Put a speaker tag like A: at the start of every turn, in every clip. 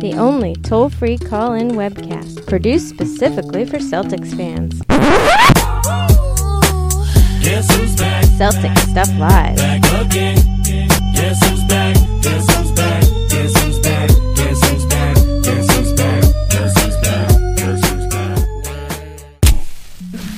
A: The only toll free call in webcast produced specifically for Celtics fans.
B: Guess who's back?
A: Celtic Stuff Live.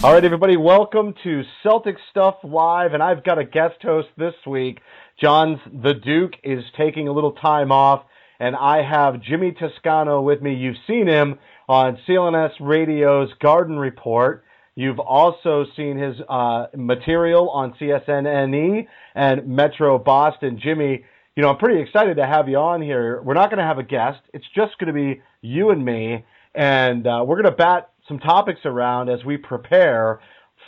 C: All right, everybody, welcome to Celtic Stuff Live, and I've got a guest host this week. John's the Duke is taking a little time off, and I have Jimmy Toscano with me. You've seen him on CLNS Radio's Garden Report. You've also seen his uh, material on CSNNE and Metro Boston. Jimmy, you know, I'm pretty excited to have you on here. We're not going to have a guest. It's just going to be you and me, and uh, we're going to bat some topics around as we prepare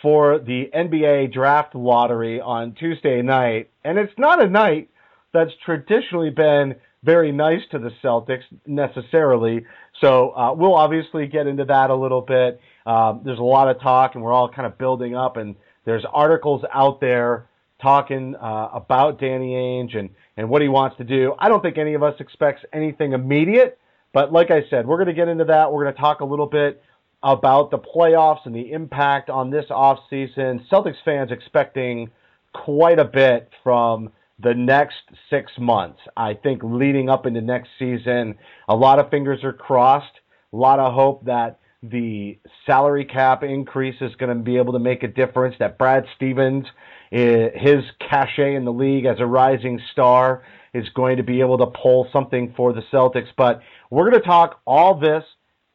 C: for the NBA draft lottery on Tuesday night. And it's not a night that's traditionally been very nice to the Celtics necessarily. So uh, we'll obviously get into that a little bit. Um, there's a lot of talk, and we're all kind of building up, and there's articles out there talking uh, about Danny Ainge and, and what he wants to do. I don't think any of us expects anything immediate, but like I said, we're going to get into that. We're going to talk a little bit about the playoffs and the impact on this offseason. Celtics fans expecting quite a bit from the next six months. I think leading up into next season, a lot of fingers are crossed. A lot of hope that the salary cap increase is going to be able to make a difference. That Brad Stevens, eh, his cachet in the league as a rising star, is going to be able to pull something for the Celtics. But we're going to talk all this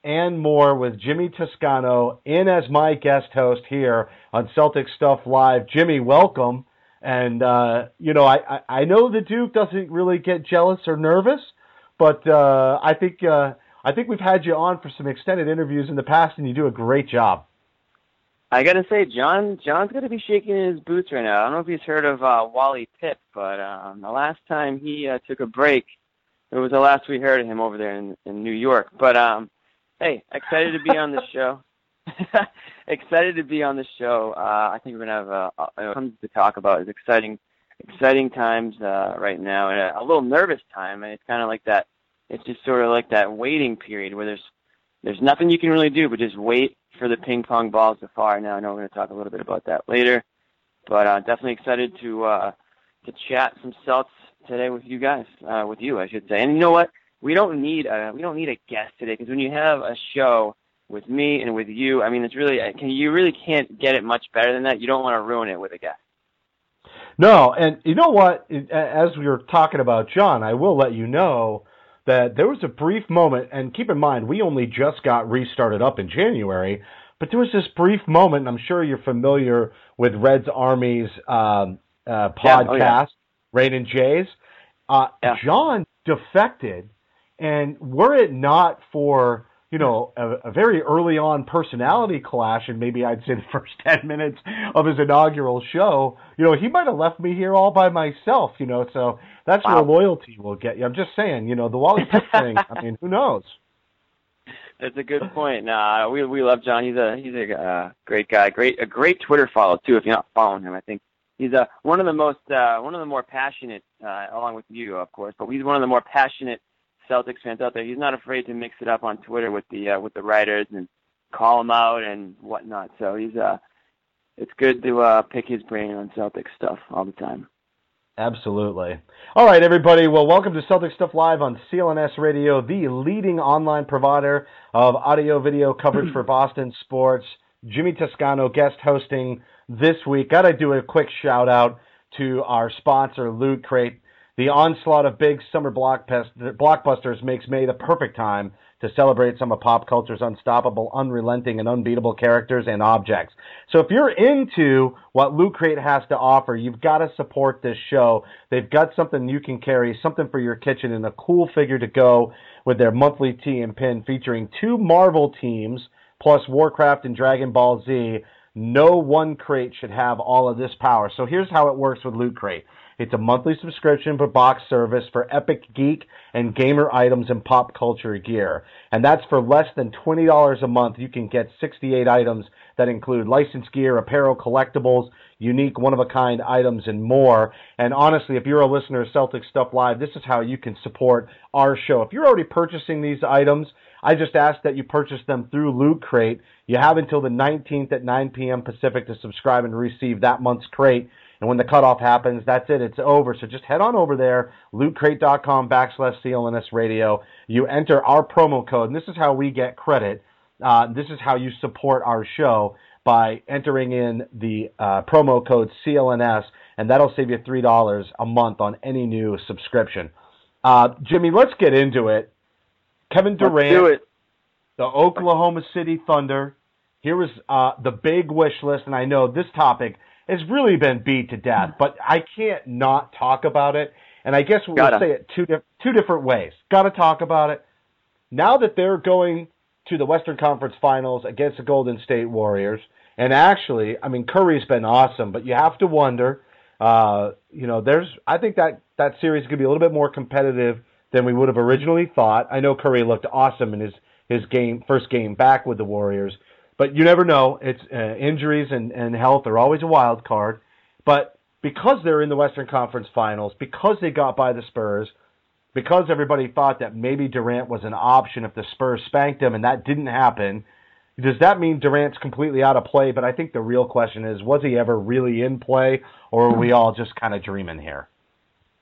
C: and more with Jimmy Toscano in as my guest host here on Celtic Stuff Live. Jimmy, welcome. And uh, you know, I, I, I know the Duke doesn't really get jealous or nervous, but uh, I think uh, I think we've had you on for some extended interviews in the past, and you do a great job.
D: I gotta say, John, John's gonna be shaking his boots right now. I don't know if he's heard of uh, Wally Pipp, but um, the last time he uh, took a break, it was the last we heard of him over there in, in New York. But um, hey, excited to be on the show. excited to be on the show. Uh, I think we're gonna have uh, uh, tons to talk about. It's exciting, exciting times uh, right now, and a, a little nervous time. And it's kind of like that. It's just sort of like that waiting period where there's there's nothing you can really do but just wait for the ping pong balls to fire. Now I know we're to talk a little bit about that later, but uh, definitely excited to uh, to chat some Celts today with you guys, uh, with you I should say. And you know what? We don't need a we don't need a guest today because when you have a show with me and with you, I mean it's really can you really can't get it much better than that. You don't want to ruin it with a guest.
C: No, and you know what? As we were talking about John, I will let you know that there was a brief moment, and keep in mind, we only just got restarted up in January, but there was this brief moment, and I'm sure you're familiar with Reds Army's um, uh,
D: Yeah,
C: podcast,
D: oh, yeah.
C: Rain and Jays. Uh,
D: Yeah.
C: John defected, and were it not for you know a, a very early on personality clash, and maybe I'd say the first ten minutes of his inaugural show, you know, he might have left me here all by myself. You know, so that's
D: Wow.
C: where loyalty will get you. I'm just saying, you know, the Wally Pipp thing. I mean, who knows?
D: That's a good point. Nah, we we love John. He's a he's a uh, great guy. Great a great Twitter follow too. If you're not following him, I think he's a one of the most uh, one of the more passionate, uh, along with you, of course. But he's one of the more passionate Celtics fans out there. He's not afraid to mix it up on Twitter with the uh, with the writers and call them out and whatnot. So he's uh, it's good to uh, pick his brain on Celtics stuff all the time.
C: Absolutely. All right, everybody. Well, welcome to Celtic Stuff Live on CLNS Radio, the leading online provider of audio video coverage for Boston sports. Jimmy Toscano guest hosting this week. Got to do a quick shout out to our sponsor, Loot Crate. The onslaught of big summer blockbusters makes May the perfect time to celebrate some of pop culture's unstoppable, unrelenting, and unbeatable characters and objects. So if you're into what Loot Crate has to offer, you've got to support this show. They've got something you can carry, something for your kitchen, and a cool figure to go with their monthly tee and pin featuring two Marvel teams plus Warcraft and Dragon Ball Z. No one crate should have all of this power. So here's how it works with Loot Crate. It's a monthly subscription per box service for epic geek and gamer items and pop culture gear. And that's for less than $20 a month. You can get 68 items that include licensed gear, apparel, collectibles, unique one of a kind items, and more. And honestly, if you're a listener of Celtic Stuff Live, this is how you can support our show. If you're already purchasing these items, I just ask that you purchase them through Loot Crate. You have until the 19th at 9 p.m. Pacific to subscribe and receive that month's crate. And when the cutoff happens, that's it. It's over. So just head on over there, lootcrate.com backslash CLNS radio. You enter our promo code, and this is how we get credit. Uh, this is how you support our show by entering in the uh, promo code CLNS, and that'll save you $3 a month on any new subscription. Uh, Jimmy, let's get into it. Kevin Durant, the Oklahoma City Thunder. Here was uh, the big wish list, and I know this topic – has really been beat to death, but I can't not talk about it. And I guess we'll
D: Gotta.
C: say it two di- two different ways. Got to talk about it. Now that they're going to the Western Conference Finals against the Golden State Warriors, and actually, I mean Curry's been awesome, but you have to wonder. Uh, you know, there's I think that that series is going to be a little bit more competitive than we would have originally thought. I know Curry looked awesome in his his game first game back with the Warriors, but you never know. It's uh, injuries and, and health are always a wild card. But because they're in the Western Conference Finals, because they got by the Spurs, because everybody thought that maybe Durant was an option if the Spurs spanked him, and that didn't happen. Does that mean Durant's completely out of play? But I think the real question is, was he ever really in play, or are we all just kind of dreaming here?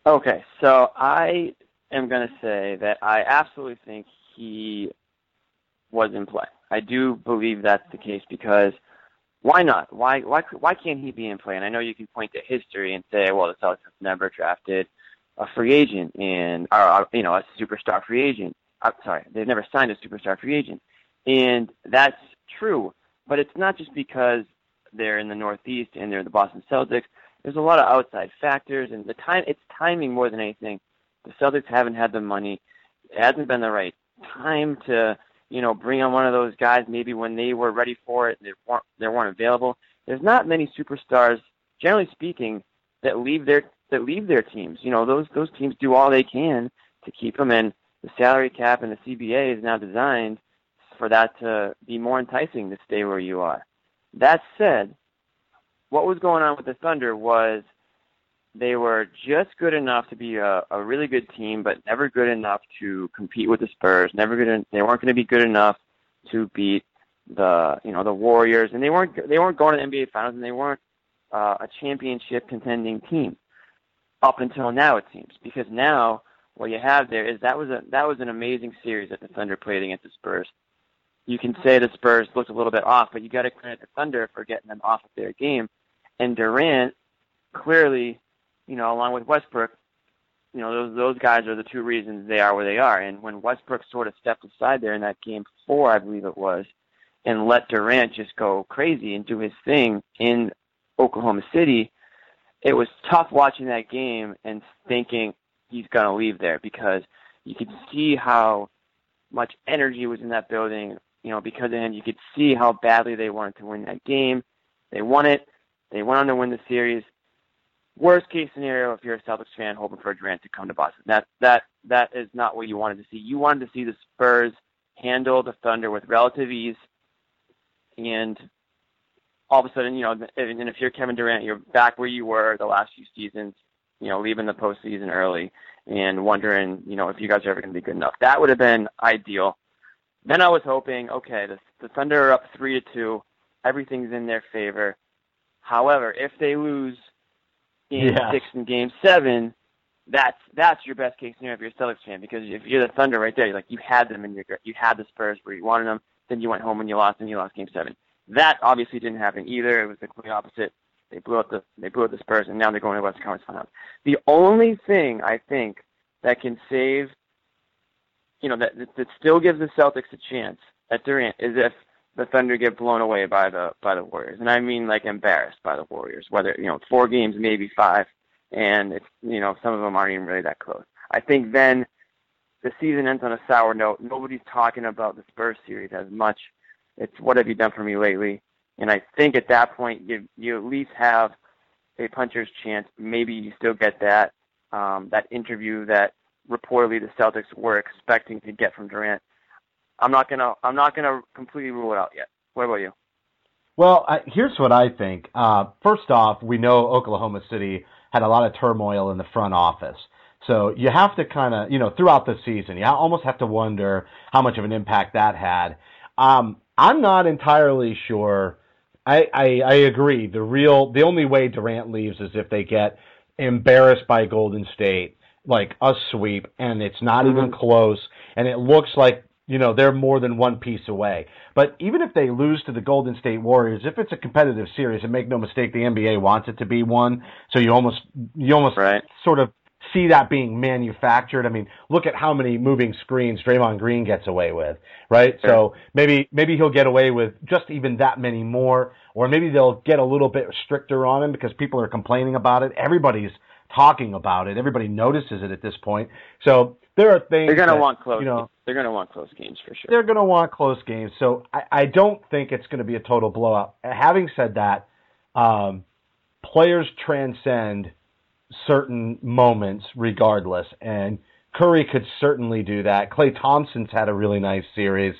D: Okay, so I am going to say that I absolutely think he was in play. I do believe that's the case because why not? Why why why can't he be in play? And I know you can point to history and say, well, the Celtics have never drafted a free agent and or you know, a superstar free agent. I'm sorry, they've never signed a superstar free agent, and that's true. But it's not just because they're in the Northeast and they're the Boston Celtics. There's a lot of outside factors, and the time it's timing more than anything. The Celtics haven't had the money. It hasn't been the right time to you know, bring on one of those guys maybe when they were ready for it and they weren't they weren't available. There's not many superstars, generally speaking, that leave their that leave their teams. You know, those those teams do all they can to keep them and The salary cap and the CBA is now designed for that to be more enticing to stay where you are. That said, what was going on with the Thunder was they were just good enough to be a, a really good team, but never good enough to compete with the Spurs. Never good. They weren't going to be good enough to beat the you know the Warriors, and they weren't they weren't going to the NBA Finals, and they weren't uh, a championship contending team up until now. It seems because now what you have there is that was a that was an amazing series that the Thunder played against the Spurs. You can say the Spurs looked a little bit off, but you got to credit the Thunder for getting them off of their game. And Durant clearly you know, along with Westbrook, you know, those those guys are the two reasons they are where they are. And when Westbrook sort of stepped aside there in that game four, I believe it was, and let Durant just go crazy and do his thing in Oklahoma City, it was tough watching that game and thinking he's gonna leave there because you could see how much energy was in that building. You know, because then you could see how badly they wanted to win that game. They won it. They went on to win the series worst case scenario if you're a Celtics fan hoping for Durant to come to Boston. That that that is not what you wanted to see. You wanted to see the Spurs handle the Thunder with relative ease, and all of a sudden, you know, and if you're Kevin Durant, you're back where you were the last few seasons. You know, leaving the postseason early and wondering, you know, if you guys are ever going to be good enough. That would have been ideal. Then I was hoping, okay, the, the Thunder are up three to two, everything's in their favor. However, if they lose game
C: Yes.
D: six and game seven, that's that's your best case scenario if you're a Celtics fan because if you're the Thunder right there, you're like you had them in your. You had the Spurs where you wanted them, then you went home and you lost and you lost game seven. That obviously didn't happen either. It was the complete opposite. They blew up the they blew up the Spurs and now they're going to Western Conference Finals. The only thing I think that can save you know, that, that that still gives the Celtics a chance at Durant is if the Thunder get blown away by the by the Warriors, and I mean like embarrassed by the Warriors. Whether you know four games, maybe five, and it's you know some of them aren't even really that close. I think then the season ends on a sour note. Nobody's talking about the Spurs series as much. It's what have you done for me lately? And I think at that point you you at least have a puncher's chance. Maybe you still get that um, that interview that reportedly the Celtics were expecting to get from Durant. I'm not gonna I'm not gonna completely rule it out yet. What about you?
C: Well, I, here's what I think. Uh, first off, we know Oklahoma City had a lot of turmoil in the front office. So you have to kind of, you know, throughout the season, you almost have to wonder how much of an impact that had. Um, I'm not entirely sure. I, I, I agree. The real, the only way Durant leaves is if they get embarrassed by Golden State, like a sweep, and it's not even close, and it looks like you know they're more than one piece away. But even if they lose to the Golden State Warriors, if it's a competitive series, and make no mistake, the NBA wants it to be one, so you almost you almost
D: Right.
C: sort of see that being manufactured. I mean, look at how many moving screens Draymond Green gets away with, right? So maybe maybe he'll get away with just even that many more, or maybe they'll get a little bit stricter on him because people are complaining about it. Everybody's talking about it. Everybody notices it at this point. So there are things
D: They're gonna want close.
C: You know,
D: they're gonna want close games for sure.
C: they're going to want close games. So I, I don't think it's going to be a total blowout. Having said that, um, players transcend certain moments regardless, and Curry could certainly do that. Klay Thompson's had a really nice series.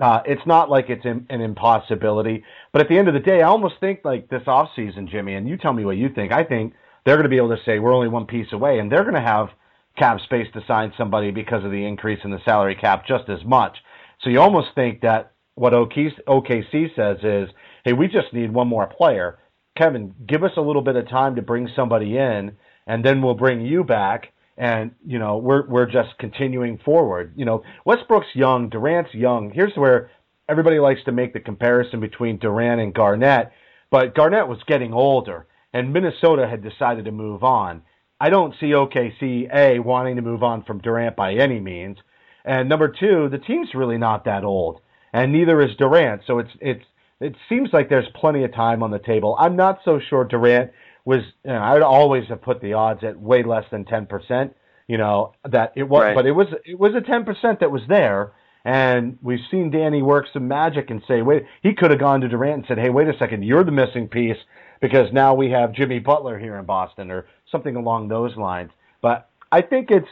C: Uh, it's not like it's in, an impossibility, but at the end of the day, I almost think like this offseason, Jimmy, and you tell me what you think. I think they're going to be able to say we're only one piece away, and they're going to have cap space to sign somebody because of the increase in the salary cap just as much. So you almost think that what OKC says is, hey, we just need one more player. Kevin, give us a little bit of time to bring somebody in, and then we'll bring you back. And you know, we're we're just continuing forward. You know, Westbrook's young, Durant's young. Here's where everybody likes to make the comparison between Durant and Garnett, but Garnett was getting older, and Minnesota had decided to move on. I don't see OKC a wanting to move on from Durant by any means, and number two, the team's really not that old, and neither is Durant. So it's it's it seems like there's plenty of time on the table. I'm not so sure Durant was. You know, I'd always have put the odds at way less than ten percent. You know that it was,
D: Right.
C: but it was it was a ten percent that was there. And we've seen Danny work some magic and say, wait, he could have gone to Durant and said, hey, wait a second, you're the missing piece because now we have Jimmy Butler here in Boston or something along those lines. But I think it's,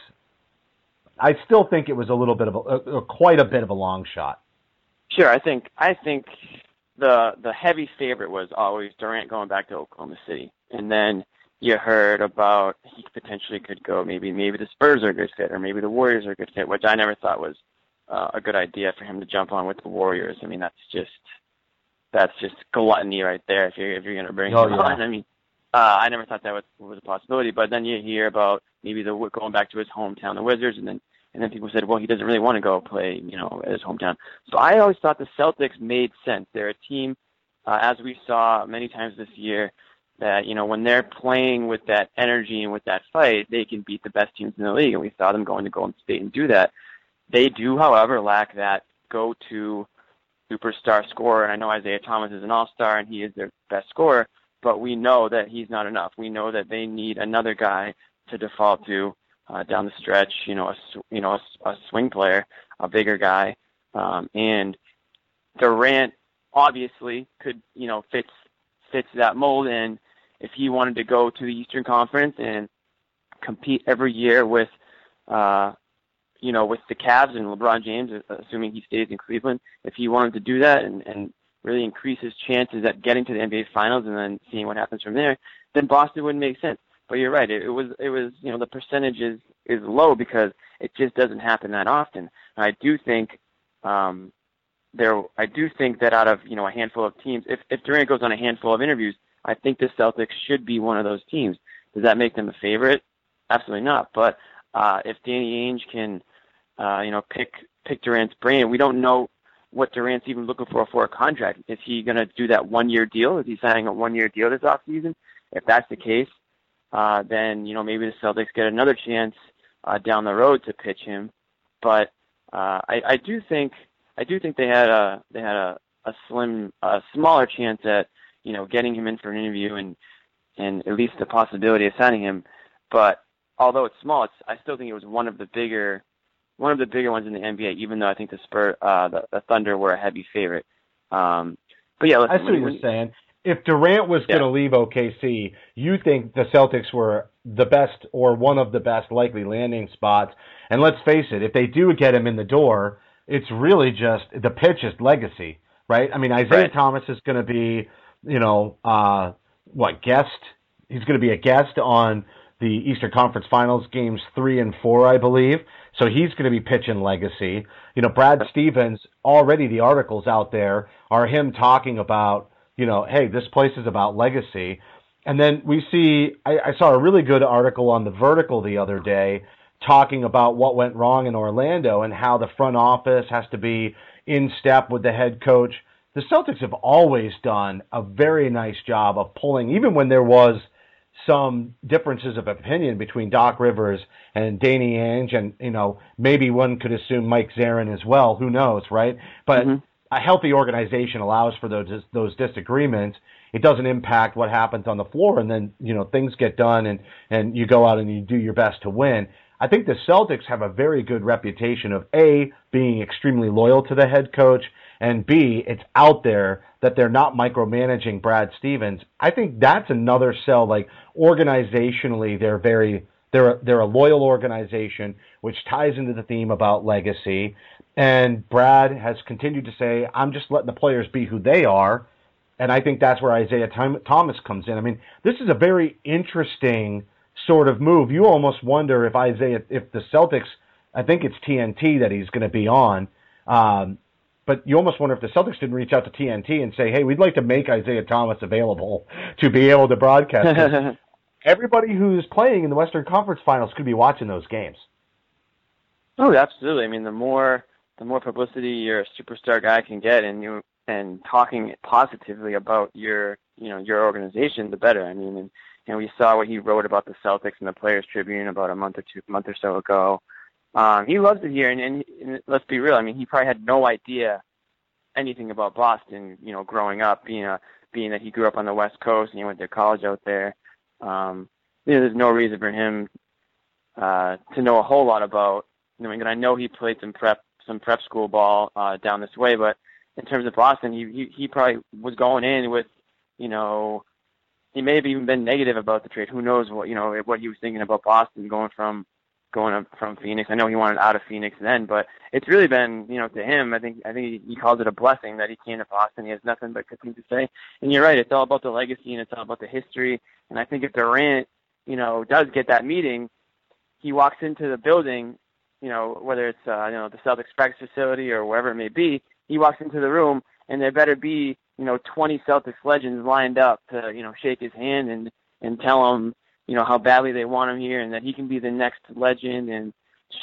C: I still think it was a little bit of a, a, a quite a bit of a long shot.
D: Sure, I think I think the the heavy favorite was always Durant going back to Oklahoma City, and then you heard about he potentially could go. Maybe maybe the Spurs are a good fit, or maybe the Warriors are a good fit, which I never thought was uh, a good idea for him to jump on with the Warriors. I mean, that's just that's just gluttony right there. If you're if you're going to bring
C: Oh,
D: him
C: yeah.
D: on, I mean, uh, I never thought that was was a possibility. But then you hear about maybe the going back to his hometown, the Wizards, and then and then people said, well, he doesn't really want to go play, you know, at his hometown. So I always thought the Celtics made sense. They're a team, uh, as we saw many times this year, that you know when they're playing with that energy and with that fight, they can beat the best teams in the league. And we saw them going to Golden State and do that. They do, however, lack that go-to superstar scorer. And I know Isaiah Thomas is an all-star and he is their best scorer, but we know that he's not enough. We know that they need another guy to default to uh, down the stretch. You know, a you know a, a swing player, a bigger guy, um, and Durant obviously could you know fits fits that mold. And if he wanted to go to the Eastern Conference and compete every year with uh, you know, with the Cavs and LeBron James, uh, assuming he stays in Cleveland, if he wanted to do that and, and really increase his chances at getting to the NBA Finals and then seeing what happens from there, then Boston wouldn't make sense. But you're right, it, it was it was you know the percentage is is low because it just doesn't happen that often. And I do think um, there I do think that out of you know a handful of teams, if if Durant goes on a handful of interviews, I think the Celtics should be one of those teams Does that make them a favorite? Absolutely not. But uh, if Danny Ainge can, uh, you know, pick pick Durant's brain, we don't know what Durant's even looking for for a contract. Is he going to do that one year deal? Is he signing a one year deal this offseason? If that's the case, uh, then you know maybe the Celtics get another chance uh, down the road to pitch him. But uh, I, I do think I do think they had a they had a, a slim a smaller chance at you know getting him in for an interview and and at least the possibility of signing him. But although it's small, it's I still think it was one of the bigger one of the bigger ones in the NBA. Even though I think the Spur uh, the, the Thunder were a heavy favorite. Um, but yeah, listen,
C: I see what you're saying. If Durant was
D: Yeah.
C: going to leave OKC, you think the Celtics were the best or one of the best likely landing spots. And let's face it, if they do get him in the door, it's really just the pitch is legacy, right? I mean, Isaiah
D: Right.
C: Thomas is going to be, you know, uh, what guest? He's going to be a guest on the Eastern Conference Finals games three and four, I believe. So he's going to be pitching legacy. You know, Brad Stevens already the articles out there are him talking about, you know, hey, this place is about legacy. And then we see, I, I saw a really good article on the Vertical the other day talking about what went wrong in Orlando and how the front office has to be in step with the head coach. The Celtics have always done a very nice job of pulling, even when there was some differences of opinion between Doc Rivers and Danny Ainge, and you know maybe one could assume Mike Zarren as well. Who knows, right? But
D: Mhm.
C: a healthy organization allows for those those disagreements. It doesn't impact what happens on the floor, and then you know things get done, and and you go out and you do your best to win. I think the Celtics have a very good reputation of a being extremely loyal to the head coach, and b it's out there that they're not micromanaging Brad Stevens. I think that's another sell. Like organizationally, they're very they're they're a loyal organization, which ties into the theme about legacy. And Brad has continued to say, "I'm just letting the players be who they are." And I think that's where Isaiah Thomas comes in. I mean, this is a very interesting sort of move. You almost wonder if Isaiah, if the Celtics, I think it's TNT that he's going to be on. Um, but you almost wonder if the Celtics didn't reach out to TNT and say, "Hey, we'd like to make Isaiah Thomas available to be able to broadcast." Everybody who's playing in the Western Conference Finals could be watching those games.
D: Oh, absolutely. I mean, the more the more publicity your superstar guy can get, and you and talking positively about your you know your organization, the better. I mean, and and we saw what he wrote about the Celtics in the Players Tribune about a month or two month or so ago. Um, he loves it here, and, and, and let's be real. I mean, he probably had no idea anything about Boston. You know, growing up, being a being that he grew up on the West Coast and he went to college out there. Um, you know, there's no reason for him uh, to know a whole lot about New England. I know he played some prep some prep school ball uh, down this way, but in terms of Boston, he, he he probably was going in with, you know, he may have even been negative about the trade. Who knows what you know what he was thinking about Boston going from going up from Phoenix. I know he wanted out of Phoenix then, but it's really been you know to him. I think I think he, calls it a blessing that he came to Boston. He has nothing but good things to say. And you're right, it's all about the legacy and it's all about the history. And I think if Durant, you know, does get that meeting, he walks into the building you know, whether it's uh, you know the Celtics practice facility or wherever it may be, he walks into the room and there better be you know 20 Celtics legends lined up to you know shake his hand and and tell him you know how badly they want him here and that he can be the next legend and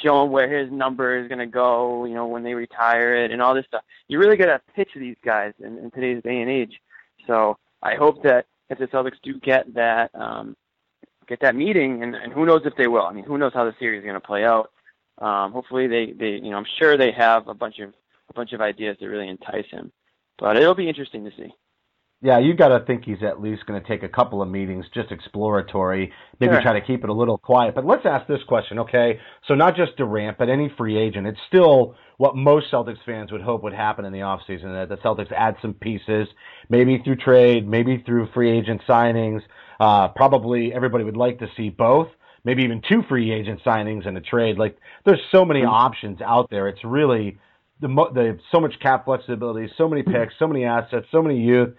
D: show him where his number is going to go, you know, when they retire it and all this stuff. You really got to pitch these guys in, in today's day and age. So I hope that if the Celtics do get that um, get that meeting, and, and who knows if they will. I mean, who knows how the series is going to play out. Um, hopefully they, they, you know, I'm sure they have a bunch of a bunch of ideas to really entice him. But it'll be interesting to see.
C: Yeah, you got to think he's at least going to take a couple of meetings, just exploratory, maybe
D: Sure.
C: try to keep it a little quiet. But let's ask this question, okay? So not just Durant, but any free agent. It's still what most Celtics fans would hope would happen in the offseason, that the Celtics add some pieces, maybe through trade, maybe through free agent signings. Uh, probably everybody would like to see both, maybe even two free agent signings and a trade. Like there's so many options out there. It's really the, the so much cap flexibility, so many picks, so many assets, so many youth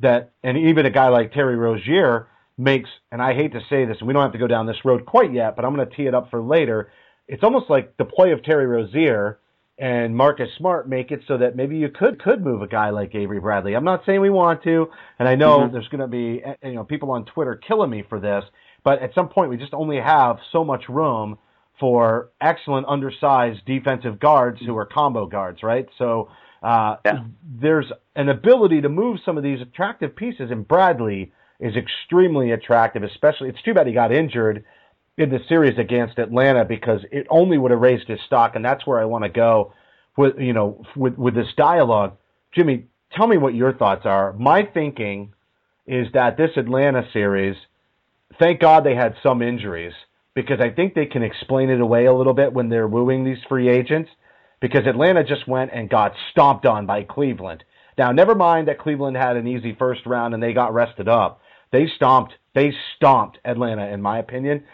C: that, and even a guy like Terry Rozier makes, and I hate to say this, and we don't have to go down this road quite yet, but I'm going to tee it up for later. It's almost like the play of Terry Rozier and Marcus Smart make it so that maybe you could could move a guy like Avery Bradley. I'm not saying we want to, and I know
D: Mhm.
C: there's going to be eh, you know people on Twitter killing me for this, But at some point, we just only have so much room for excellent undersized defensive guards who are combo guards, right? So uh,
D: Yeah.
C: there's an ability to move some of these attractive pieces, and Bradley is extremely attractive. Especially, it's too bad he got injured in the series against Atlanta because it only would have raised his stock, and that's where I want to go with you know with with this dialogue. Jimmy, tell me what your thoughts are. My thinking is that this Atlanta series, thank God they had some injuries because I think they can explain it away a little bit when they're wooing these free agents because Atlanta just went and got stomped on by Cleveland. Now, never mind that Cleveland had an easy first round and they got rested up. They stomped, they stomped Atlanta, in my opinion.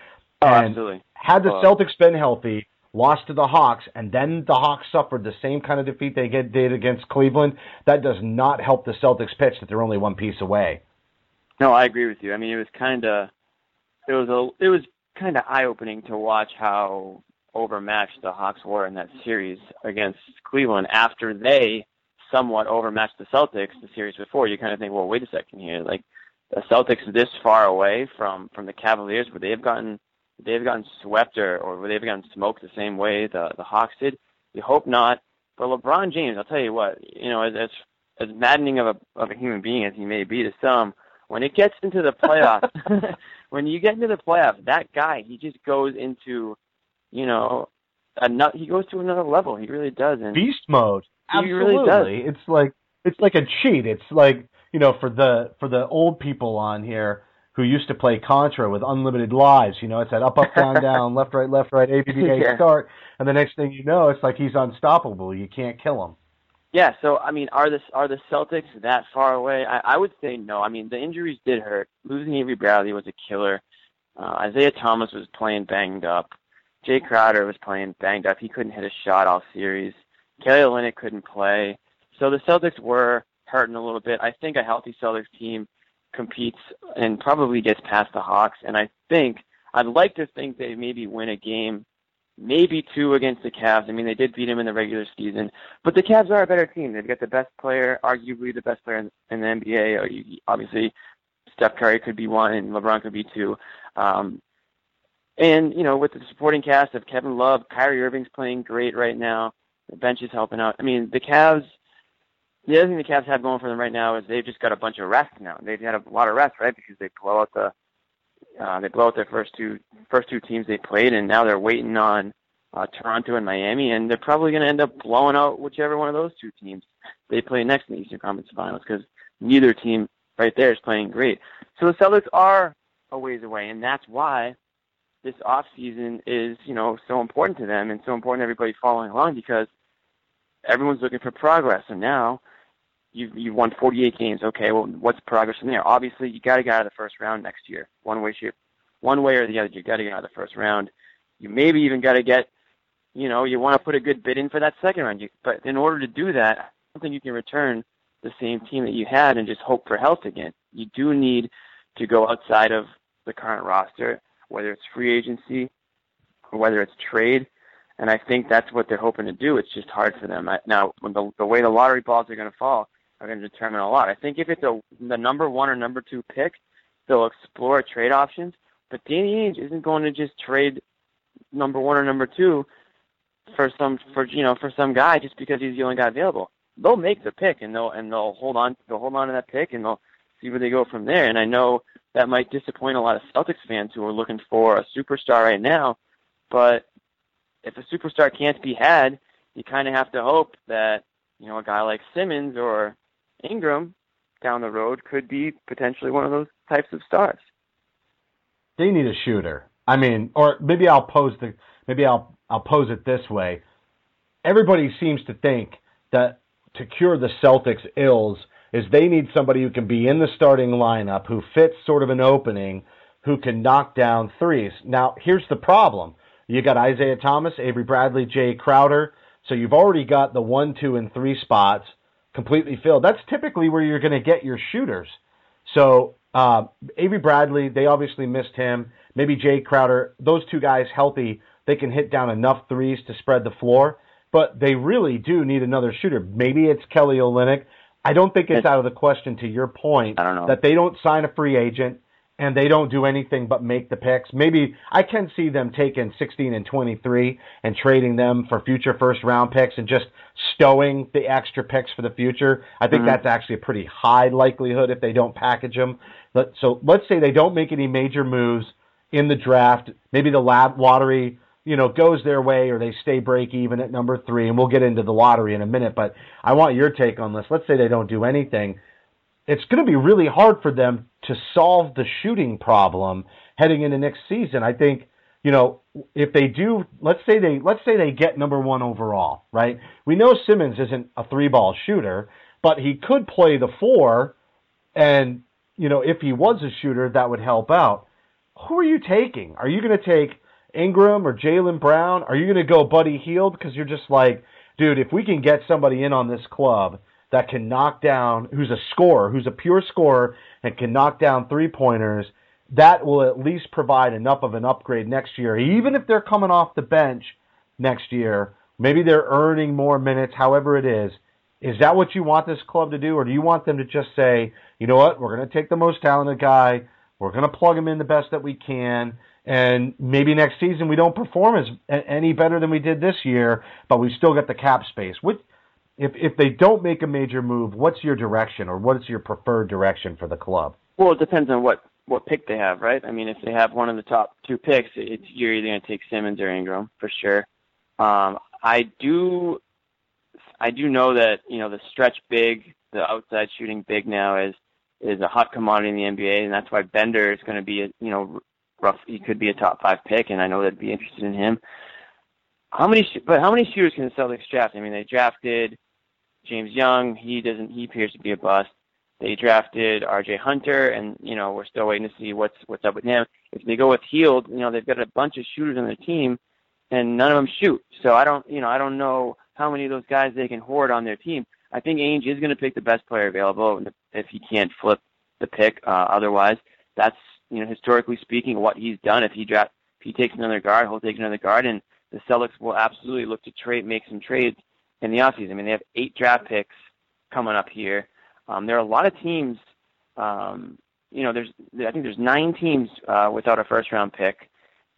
D: Oh,
C: And
D: absolutely.
C: Had the
D: Uh,
C: Celtics been healthy, lost to the Hawks, and then the Hawks suffered the same kind of defeat they get, did against Cleveland, that does not help the Celtics pitch that they're only one piece away.
D: No, I agree with you. I mean, it was kind of, it was a, it was kind of eye opening to watch how overmatched the Hawks were in that series against Cleveland after they somewhat overmatched the Celtics the series before. You kind of think, well, wait a second here, like the Celtics this far away from from the Cavaliers, where they've gotten they've gotten swept or or where they've gotten smoked the same way the the Hawks did. You hope not. But LeBron James, I'll tell you what, you know, as as, as maddening of a of a human being as he may be to some, when it gets into the playoffs, when you get into the playoffs, that guy he just goes into, you know, another, he goes to another level. He really does. And
C: Beast mode.
D: He
C: Absolutely.
D: really does.
C: It's like it's like a cheat. It's like, you know, for the for the old people on here who used to play Contra with unlimited lives, you know, it's that up up down down, left right left right, A B B A
D: Yeah.
C: start, and the next thing you know, it's like he's unstoppable. You can't kill him.
D: Yeah, so I mean, are the are the Celtics that far away? I, I would say no. I mean, the injuries did hurt. Losing Avery Bradley was a killer. Uh, Isaiah Thomas was playing banged up. Jae Crowder was playing banged up. He couldn't hit a shot all series. Kelly Olynyk couldn't play. So the Celtics were hurting a little bit. I think a healthy Celtics team competes and probably gets past the Hawks. And I think I'd like to think they maybe win a game, maybe two against the Cavs. I mean, they did beat them in the regular season, but the Cavs are a better team. They've got the best player, arguably the best player in, the NBA. Obviously, Steph Curry could be one, and LeBron could be two. Um, and you know, with the supporting cast of Kevin Love, Kyrie Irving's playing great right now. The bench is helping out. I mean, the Cavs. The other thing the Cavs have going for them right now is they've just got a bunch of rest now. They've had a lot of rest, right? Because they blow out the uh, they blow out their first two first two teams they played, and now they're waiting on uh, Toronto and Miami, and they're probably going to end up blowing out whichever one of those two teams they play next in the Eastern Conference Finals because neither team right there is playing great. So the Celtics are a ways away, and that's why this off season is you know so important to them and so important to everybody following along because everyone's looking for progress. And now you've you've won 48 games. Okay, well, what's progress from there? Obviously, you got to get out of the first round next year, one way shape, one way or the other. You got to get out of the first round. You maybe even got to get, you know, you want to put a good bid in for that second round. You, but in order to do that, I don't think you can return the same team that you had and just hope for health again. You do need to go outside of the current roster, whether it's free agency or whether it's trade. And I think that's what they're hoping to do. It's just hard for them. I, now, when the, the way the lottery balls are going to fall are going to determine a lot. I think if it's a the number one or number two pick, they'll explore trade options. But Danny Ainge isn't going to just trade number one or number two for some for you know for some guy just because he's the only guy available. They'll make the pick and they'll and they'll hold on they'll hold on to that pick and they'll see where they go from there. And I know that might disappoint a lot of Celtics fans who are looking for a superstar right now, but if a superstar can't be had, you kind of have to hope that you know a guy like Simmons or Ingram down the road could be potentially one of those types of stars.
C: They need a shooter. I mean, or maybe I'll pose the maybe I'll I'll pose it this way. Everybody seems to think that to cure the Celtics' ills is they need somebody who can be in the starting lineup, who fits sort of an opening, who can knock down threes. Now, here's the problem. You got Isaiah Thomas, Avery Bradley, Jae Crowder. So you've already got the one, two, and three spots completely filled. That's typically where you're going to get your shooters. So uh, Avery Bradley, they obviously missed him. Maybe Jae Crowder. Those two guys healthy, they can hit down enough threes to spread the floor. But they really do need another shooter. Maybe it's Kelly Olynyk. I don't think it's out of the question. To your point,
D: I don't know.
C: that they don't sign a free agent and they don't do anything but make the picks. Maybe I can see them taking 16 and 23 and trading them for future first round picks and just stowing the extra picks for the future. I think
D: Mhm.
C: that's actually a pretty high likelihood if they don't package them. So let's say they don't make any major moves in the draft. Maybe the lab lottery, you know, goes their way or they stay break even at number three. And we'll get into the lottery in a minute. But I want your take on this. Let's say they don't do anything it's going to be really hard for them to solve the shooting problem heading into next season. I think, you know, if they do, let's say they let's say they get number 1 overall, right? We know Simmons isn't a three-ball shooter, but he could play the 4 and, you know, if he was a shooter, that would help out. Who are you taking? Are you going to take Ingram or Jaylen Brown? Are you going to go Buddy Hield because you're just like, dude, if we can get somebody in on this club that can knock down, who's a scorer, who's a pure scorer, and can knock down three pointers, that will at least provide enough of an upgrade next year. Even if they're coming off the bench next year, maybe they're earning more minutes, however it is. Is that what you want this club to do, or do you want them to just say, you know what, we're going to take the most talented guy, we're going to plug him in the best that we can, and maybe next season we don't perform as any better than we did this year, but we still got the cap space. Which, if if they don't make a major move, what's your direction or what's your preferred direction for the club?
D: Well, it depends on what what pick they have, right? I mean, if they have one of the top two picks, it's you're either going to take Simmons or Ingram for sure. Um, I do, I do know that you know the stretch big, the outside shooting big now is is a hot commodity in the NBA, and that's why Bender is going to be a you know rough. He could be a top five pick, and I know they'd be interested in him. How many, but how many shooters can the Celtics draft? I mean, they drafted James Young. He doesn't. He appears to be a bust. They drafted R.J. Hunter, and you know we're still waiting to see what's what's up with him. If they go with Hield, you know they've got a bunch of shooters on their team, and none of them shoot. So I don't, you know, I don't know how many of those guys they can hoard on their team. I think Ainge is going to pick the best player available if he can't flip the pick. Uh, otherwise, that's you know historically speaking what he's done. If he draft, if he takes another guard, he'll take another guard, and the Celtics will absolutely look to trade, make some trades in the offseason. I mean, they have eight draft picks coming up here. Um, there are a lot of teams. Um, you know, there's I think there's nine teams uh, without a first round pick,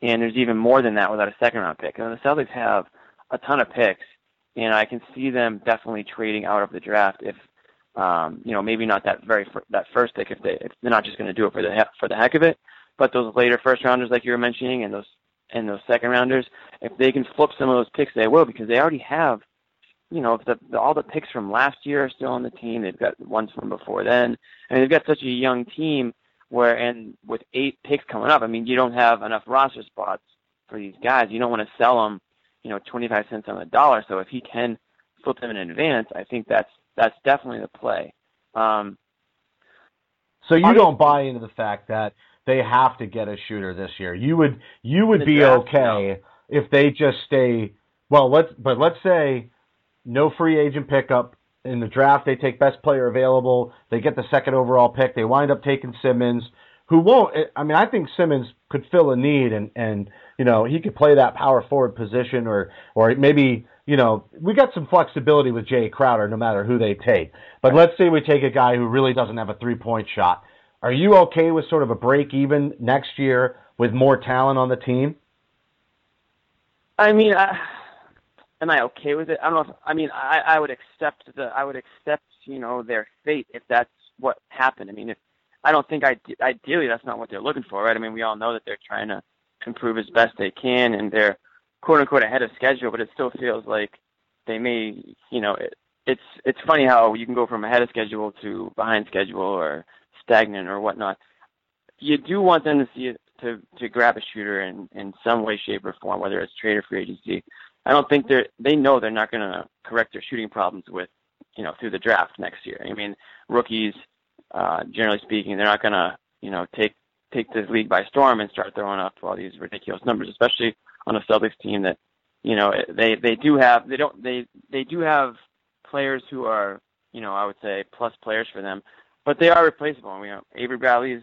D: and there's even more than that without a second round pick. And the Celtics have a ton of picks, and I can see them definitely trading out of the draft if. Um, you know, maybe not that very fir- that first pick if they if they're not just going to do it for the he- for the heck of it, but those later first rounders like you were mentioning and those and those second rounders, if they can flip some of those picks, they will because they already have you know, if the, the all the picks from last year are still on the team, they've got ones from before then, and they've got such a young team where, and with eight picks coming up, I mean, you don't have enough roster spots for these guys. You don't want to sell them, you know, 25 cents on the dollar. So if he can flip them in advance, I think that's that's definitely the play. Um,
C: So you don't buy into the fact that they have to get a shooter this year. You would you would be
D: draft,
C: okay if they just stay well, let's but let's say no free agent pickup. In the draft, they take best player available, they get the second overall pick, they wind up taking Simmons, who won't eh, I mean I think Simmons could fill a need and and you know, he could play that power forward position or or maybe you know, we got some flexibility with Jae Crowder no matter who they take. But let's say we take a guy who really doesn't have a three point shot. Are you okay with sort of a break even next year with more talent on the team?
D: I mean, I, am I okay with it? I don't know. If, I mean, I, I would accept the. I would accept, you know, their fate if that's what happened. I mean, if I don't think I ideally that's not what they're looking for, right? I mean, we all know that they're trying to improve as best they can, and they're quote unquote ahead of schedule, but it still feels like they may, you know, it, it's it's funny how you can go from ahead of schedule to behind schedule or stagnant or whatnot. You do want them to see to to grab a shooter in in some way, shape, or form, whether it's trade or free agency. I don't think they're they know they're not going to correct their shooting problems with you know through the draft next year. I mean, rookies, uh, generally speaking, they're not going to you know take take this league by storm and start throwing up all these ridiculous numbers, especially on a Celtics team that you know they they do have they don't they they do have players who are you know I would say plus players for them, but they are replaceable. You know, Avery Bradley's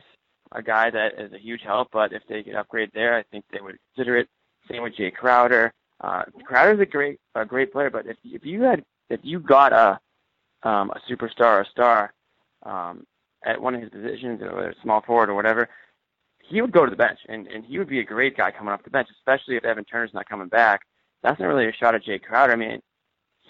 D: a guy that is a huge help, but if they could upgrade there, I think they would consider it. Same with Jae Crowder. Uh, Crowder's a great a great player, but if if you had if you got a um, a superstar a star um, at one of his positions, whether it's small forward or whatever, he would go to the bench, and and he would be a great guy coming off the bench, especially if Evan Turner's not coming back. That's not really a shot at Jae Crowder. I mean,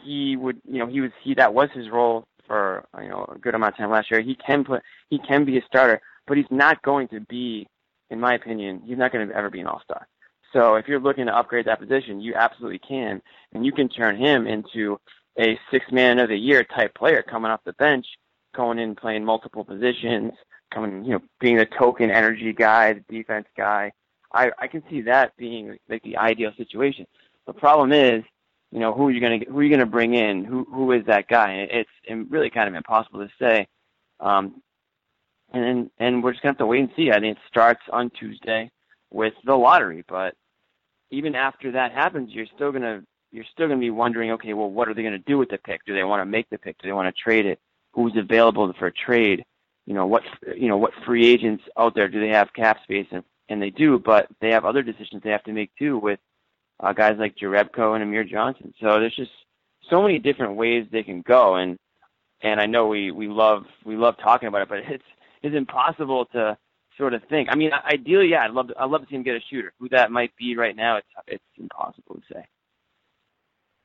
D: he would, you know, he was he that was his role for you know a good amount of time last year. He can put he can be a starter, but he's not going to be, in my opinion, he's not going to ever be an all star. So if you're looking to upgrade that position, you absolutely can, and you can turn him into a six man of the year type player coming off the bench, going in playing multiple positions, coming you know being the token energy guy, the defense guy. I I can see that being like the ideal situation. The problem is, you know, who are you gonna who are you gonna bring in? Who who is that guy? It's really kind of impossible to say. Um, and and we're just gonna have to wait and see. I think it starts on Tuesday with the lottery, but even after that happens, you're still gonna you're still gonna be wondering, okay, well, what are they gonna do with the pick? Do they want to make the pick? Do they want to trade it? Who's available for a trade? You know what you know what free agents out there do they have cap space and and they do, but they have other decisions they have to make too with uh, guys like Jerebko and Amir Johnson. So there's just so many different ways they can go, and and I know we we love we love talking about it, but it's it's impossible to sort of think. I mean, ideally, yeah, I'd love to, I'd love to see him get a shooter. Who that might be right now, it's it's impossible to say.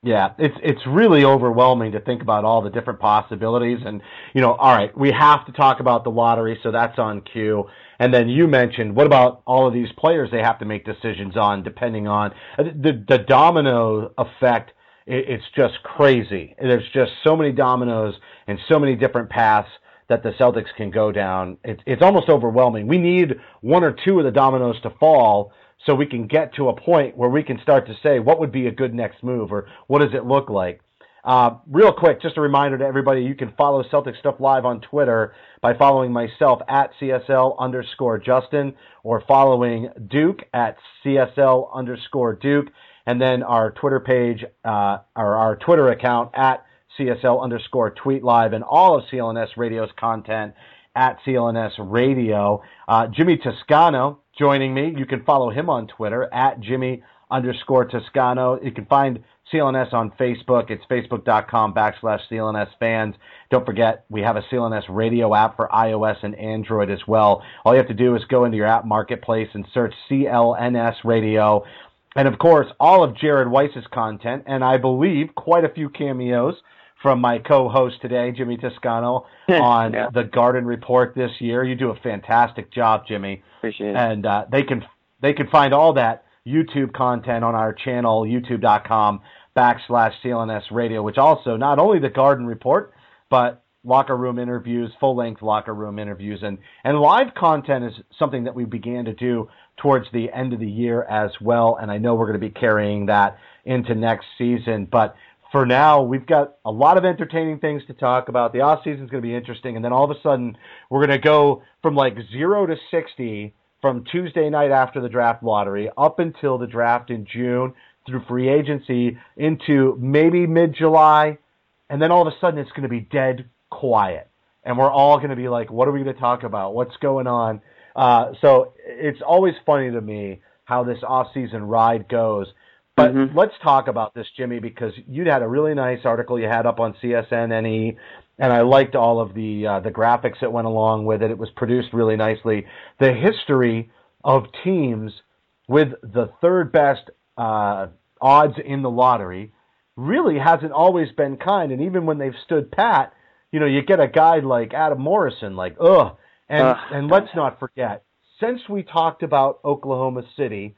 C: Yeah, it's it's really overwhelming to think about all the different possibilities, and you know, all right, we have to talk about the lottery, so that's on cue. And then you mentioned, what about all of these players they have to make decisions on, depending on uh, the the domino effect. It's just crazy. There's just so many dominoes and so many different paths that the Celtics can go down. It's it's almost overwhelming. We need one or two of the dominoes to fall so we can get to a point where we can start to say what would be a good next move or what does it look like. Uh, real quick, just a reminder to everybody, you can follow Celtic Stuff Live on Twitter by following myself at CSL underscore Justin or following Duke at CSL underscore Duke and then our Twitter page, uh, or our Twitter account at CSL underscore tweet live and all of CLNS Radio's content at CLNS Radio. Uh, Jimmy Toscano joining me. You can follow him on Twitter at Jimmy underscore Toscano. You can find CLNS on Facebook. It's facebook.com backslash CLNS fans. Don't forget, we have a CLNS radio app for iOS and Android as well. All you have to do is go into your app marketplace and search CLNS radio. And of course, all of Jared Weiss's content, and I believe quite a few cameos from my co-host today, Jimmy Toscano, on
D: Yeah.
C: the Garden Report this year. You do a fantastic job, Jimmy
D: Appreciate it.
C: and uh, they can they can find all that YouTube content on our channel, youtube.com backslash CLNS Radio, which also not only the Garden Report, but locker room interviews, full length locker room interviews, and and live content is something that we began to do towards the end of the year as well. And I know we're going to be carrying that into next season, but. For now, we've got a lot of entertaining things to talk about. The off season is going to be interesting, and then all of a sudden, we're going to go from like zero to sixty from Tuesday night after the draft lottery up until the draft in June through free agency into maybe mid July, and then all of a sudden it's going to be dead quiet, and we're all going to be like, "What are we going to talk about? What's going on?" Uh, so it's always funny to me how this off-season ride goes. But
D: Mhm.
C: let's talk about this, Jimmy, because you had a really nice article you had up on CSNNE, and I liked all of the uh, the graphics that went along with it. It was produced really nicely. The history of teams with the third best uh, odds in the lottery really hasn't always been kind. And even when they've stood pat, you know, you get a guy like Adam Morrison, like ugh. And
D: Ugh.
C: and let's not forget, since we talked about Oklahoma City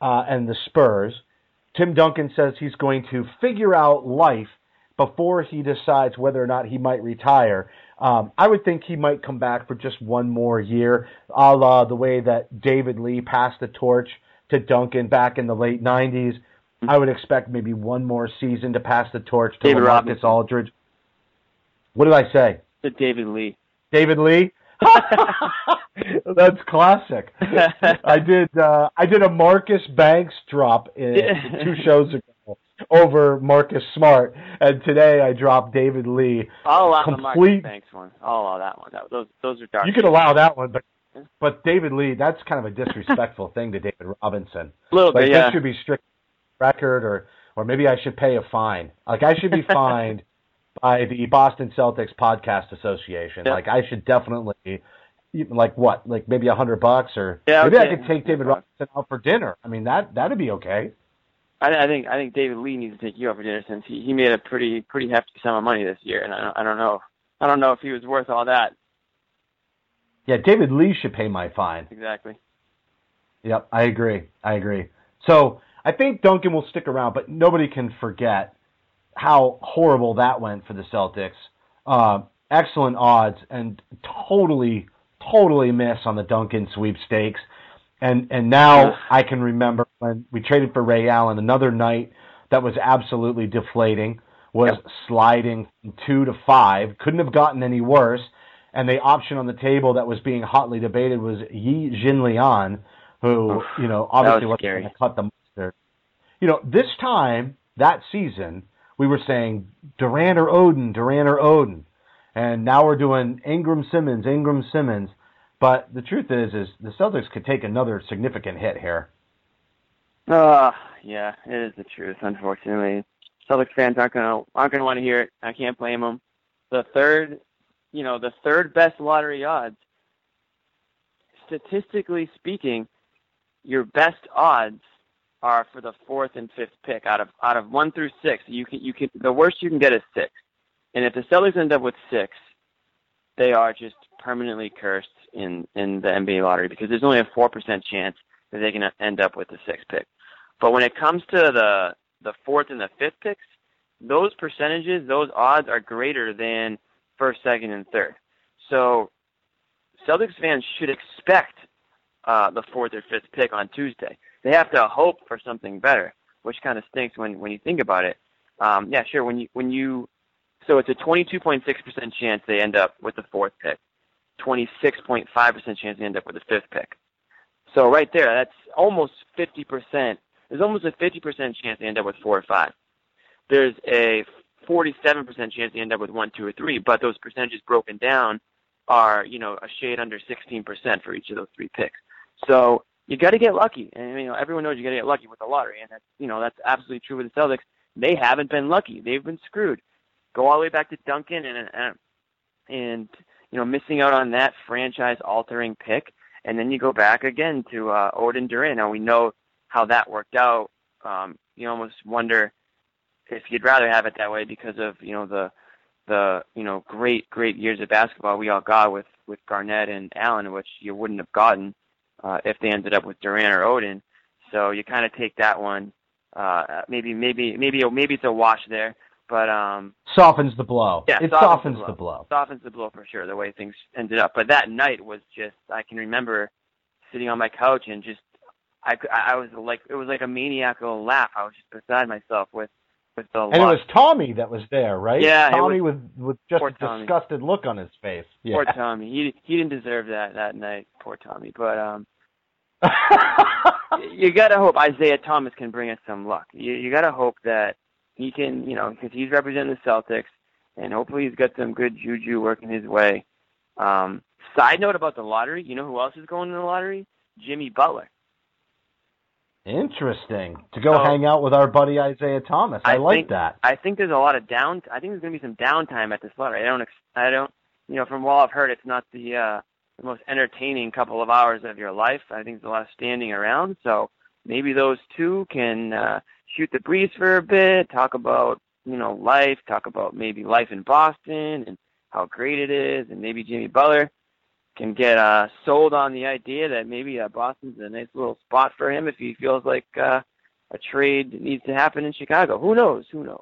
C: uh, and the Spurs, Tim Duncan says he's going to figure out life before he decides whether or not he might retire. Um, I would think he might come back for just one more year, a la the way that David Lee passed the torch to Duncan back in the late 90s. I would expect maybe one more season to pass the torch to
D: David
C: Lamarcus
D: Robinson.
C: Aldridge. What did I say?
D: To David Lee.
C: David Lee? That's classic. I did uh, I did a Marcus Banks drop in, two shows ago over Marcus Smart, and today I dropped David Lee.
D: I'll allow the Marcus Banks one. I'll allow that one. That, those those are dark.
C: You can allow that one, but but David Lee, that's kind of a disrespectful thing to David Robinson.
D: a little
C: Like
D: bit, yeah.
C: that should be strict record, or or maybe I should pay a fine. Like I should be fined by the Boston Celtics Podcast Association.
D: Yeah.
C: Like I should definitely like what, like maybe a hundred bucks, or
D: Yeah,
C: maybe I could take David Robinson out for dinner. I mean, that that'd be okay.
D: I, I think I think David Lee needs to take you out for dinner since he he made a pretty pretty hefty sum of money this year, and I don't, I don't know I don't know if he was worth all that
C: Yeah, David Lee should pay my fine.
D: exactly.
C: Yep, I agree. I agree. So I think Duncan will stick around, but nobody can forget how horrible that went for the Celtics. Uh, excellent odds and totally, totally miss on the Duncan sweepstakes. And and now I can remember when we traded for Ray Allen, another night that was absolutely deflating was sliding from two to five. Couldn't have gotten any worse. And the option on the table that was being hotly debated was Yi Jianlian, who
D: Oof,
C: you know obviously
D: was
C: wasn't going to cut the mustard. You know, this time that season we were saying Durant or Oden, Durant or Oden, and now we're doing Ingram Simmons, Ingram Simmons. But the truth is, is the Celtics could take another significant hit here.
D: Uh, yeah, it is the truth. Unfortunately, Celtics fans aren't gonna aren't gonna want to hear it. I can't blame them. The third, you know, the third best lottery odds. Statistically speaking, your best odds are for the fourth and fifth pick out of out of one through six. You can you can the worst you can get is six, and if the Celtics end up with six, they are just permanently cursed in in the NBA lottery because there's only a four percent chance that they can end up with the sixth pick. But when it comes to the the fourth and the fifth picks, those percentages, those odds are greater than first, second, and third. So Celtics fans should expect uh, the fourth or fifth pick on Tuesday. They have to hope for something better, which kind of stinks when when you think about it. Um, yeah, sure. When you when you so it's a 22.6% chance they end up with the fourth pick, 26.5% chance they end up with the fifth pick. So right there, that's almost 50%. There's almost a 50% chance they end up with four or five. There's a 47% chance they end up with one, two, or three, but those percentages broken down are, you know, a shade under 16% for each of those three picks. So you got to get lucky, and you know everyone knows you got to get lucky with the lottery, and that's you know that's absolutely true with the Celtics. They haven't been lucky; they've been screwed. Go all the way back to Duncan and and, and you know missing out on that franchise-altering pick, and then you go back again to uh, Oden Durant. Now we know how that worked out. Um, you almost wonder if you'd rather have it that way because of you know the the you know great great years of basketball we all got with with Garnett and Allen, which you wouldn't have gotten uh, if they ended up with Durant or Oden. So you kind of take that one. Uh, maybe maybe maybe maybe it's a wash there, but um,
C: Softens the blow.
D: yeah,
C: it
D: softens
C: softens
D: the
C: the blow.
D: softens the blow for sure. The way things ended up, but that night was just I can remember sitting on my couch and just I I was like it was like a maniacal laugh. I was just beside myself with
C: And it was Tommy that was there, right?
D: Yeah,
C: Tommy
D: was-
C: with with just a disgusted look on his face. Yeah.
D: Poor Tommy. He he didn't deserve that that night. Poor Tommy. But um, you gotta hope Isaiah Thomas can bring us some luck. You you gotta hope that he can, you know, because he's representing the Celtics, and hopefully he's got some good juju working his way. Um, side note about the lottery, you know who else is going in the lottery? Jimmy Butler.
C: Interesting. To go
D: So-
C: hang out with our buddy Isaiah Thomas. I, like
D: think,
C: that.
D: I think there's a lot of down. I think there's going to be some downtime at this lottery. I don't. Ex- I don't. You know, from what I've heard, it's not the uh, the most entertaining couple of hours of your life. I think there's a lot of standing around. So maybe those two can uh, shoot the breeze for a bit, talk about you know life, talk about maybe life in Boston and how great it is, and maybe Jimmy Butler can get uh, sold on the idea that maybe uh, Boston's a nice little spot for him if he feels like uh, a trade needs to happen in Chicago. Who knows? Who knows?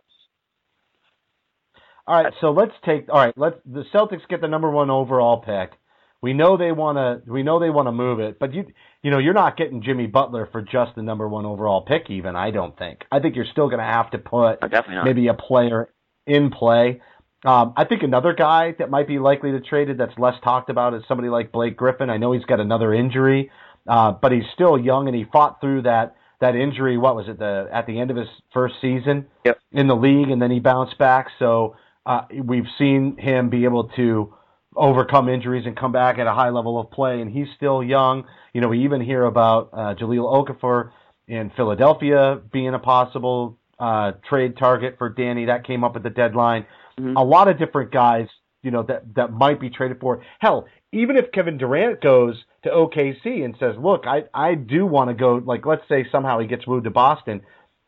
C: All right, so let's take. All right, let's. The Celtics get the number one overall pick. We know they want to. We know they want to move it, but you, you know, you're not getting Jimmy Butler for just the number one overall pick. Even I don't think. I think you're still going to have to put
D: Oh,
C: maybe a player in play. Um, I think another guy that might be likely to trade it that's less talked about is somebody like Blake Griffin. I know he's got another injury, uh, but he's still young and he fought through that that injury. What was it? The at the end of his first season
D: Yep.
C: in the league, and then he bounced back. So uh, we've seen him be able to overcome injuries and come back at a high level of play, and he's still young. You know, we even hear about uh, Jahlil Okafor in Philadelphia being a possible uh, trade target for Danny. That came up at the deadline.
D: Mhm.
C: A lot of different guys you know that that might be traded for. Hell, even if Kevin Durant goes to OKC and says, "Look, I I do want to go," like let's say somehow he gets moved to Boston,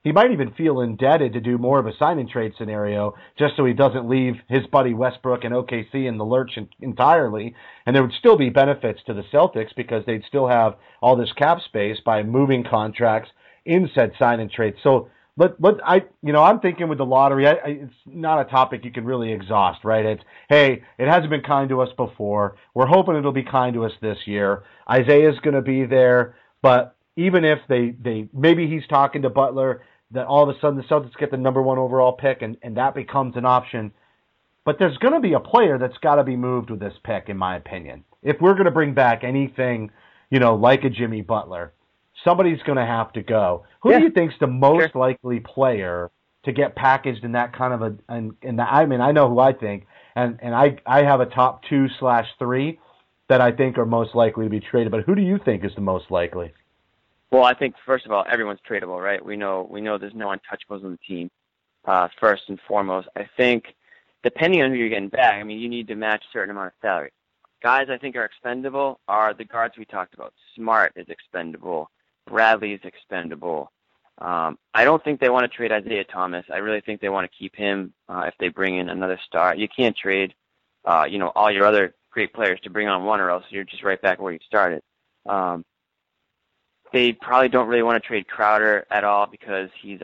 C: he might even feel indebted to do more of a sign and trade scenario just so he doesn't leave his buddy Westbrook and OKC in the lurch entirely. And there would still be benefits to the Celtics because they'd still have all this cap space by moving contracts in said sign and trade. So let let I you know I'm thinking with the lottery, I, I, it's not a topic you can really exhaust, right? It's hey, it hasn't been kind to us before. We're hoping it'll be kind to us this year. Isaiah's going to be there, but even if they they maybe he's talking to Butler that all of a sudden the Celtics get the number one overall pick and and that becomes an option. But there's going to be a player that's got to be moved with this pick, in my opinion. If we're going to bring back anything, you know, like a Jimmy Butler, somebody's going to have to go. Who
D: Yeah.
C: do you think's the most
D: Sure.
C: likely player to get packaged in that kind of a? And, and I mean, I know who I think, and and I I have a top two slash three that I think are most likely to be traded. But who do you think is the most likely?
D: Well, I think first of all, everyone's tradable, right? We know we know there's no untouchables on the team. Uh, first and foremost, I think depending on who you're getting back, I mean, you need to match a certain amount of salary. Guys, I think are expendable are the guards we talked about. Smart is expendable. Bradley is expendable. Um, I don't think they want to trade Isaiah Thomas. I really think they want to keep him uh, if they bring in another star. You can't trade, uh, you know, all your other great players to bring on one, or else you're just right back where you started. Um, they probably don't really want to trade Crowder at all because he's,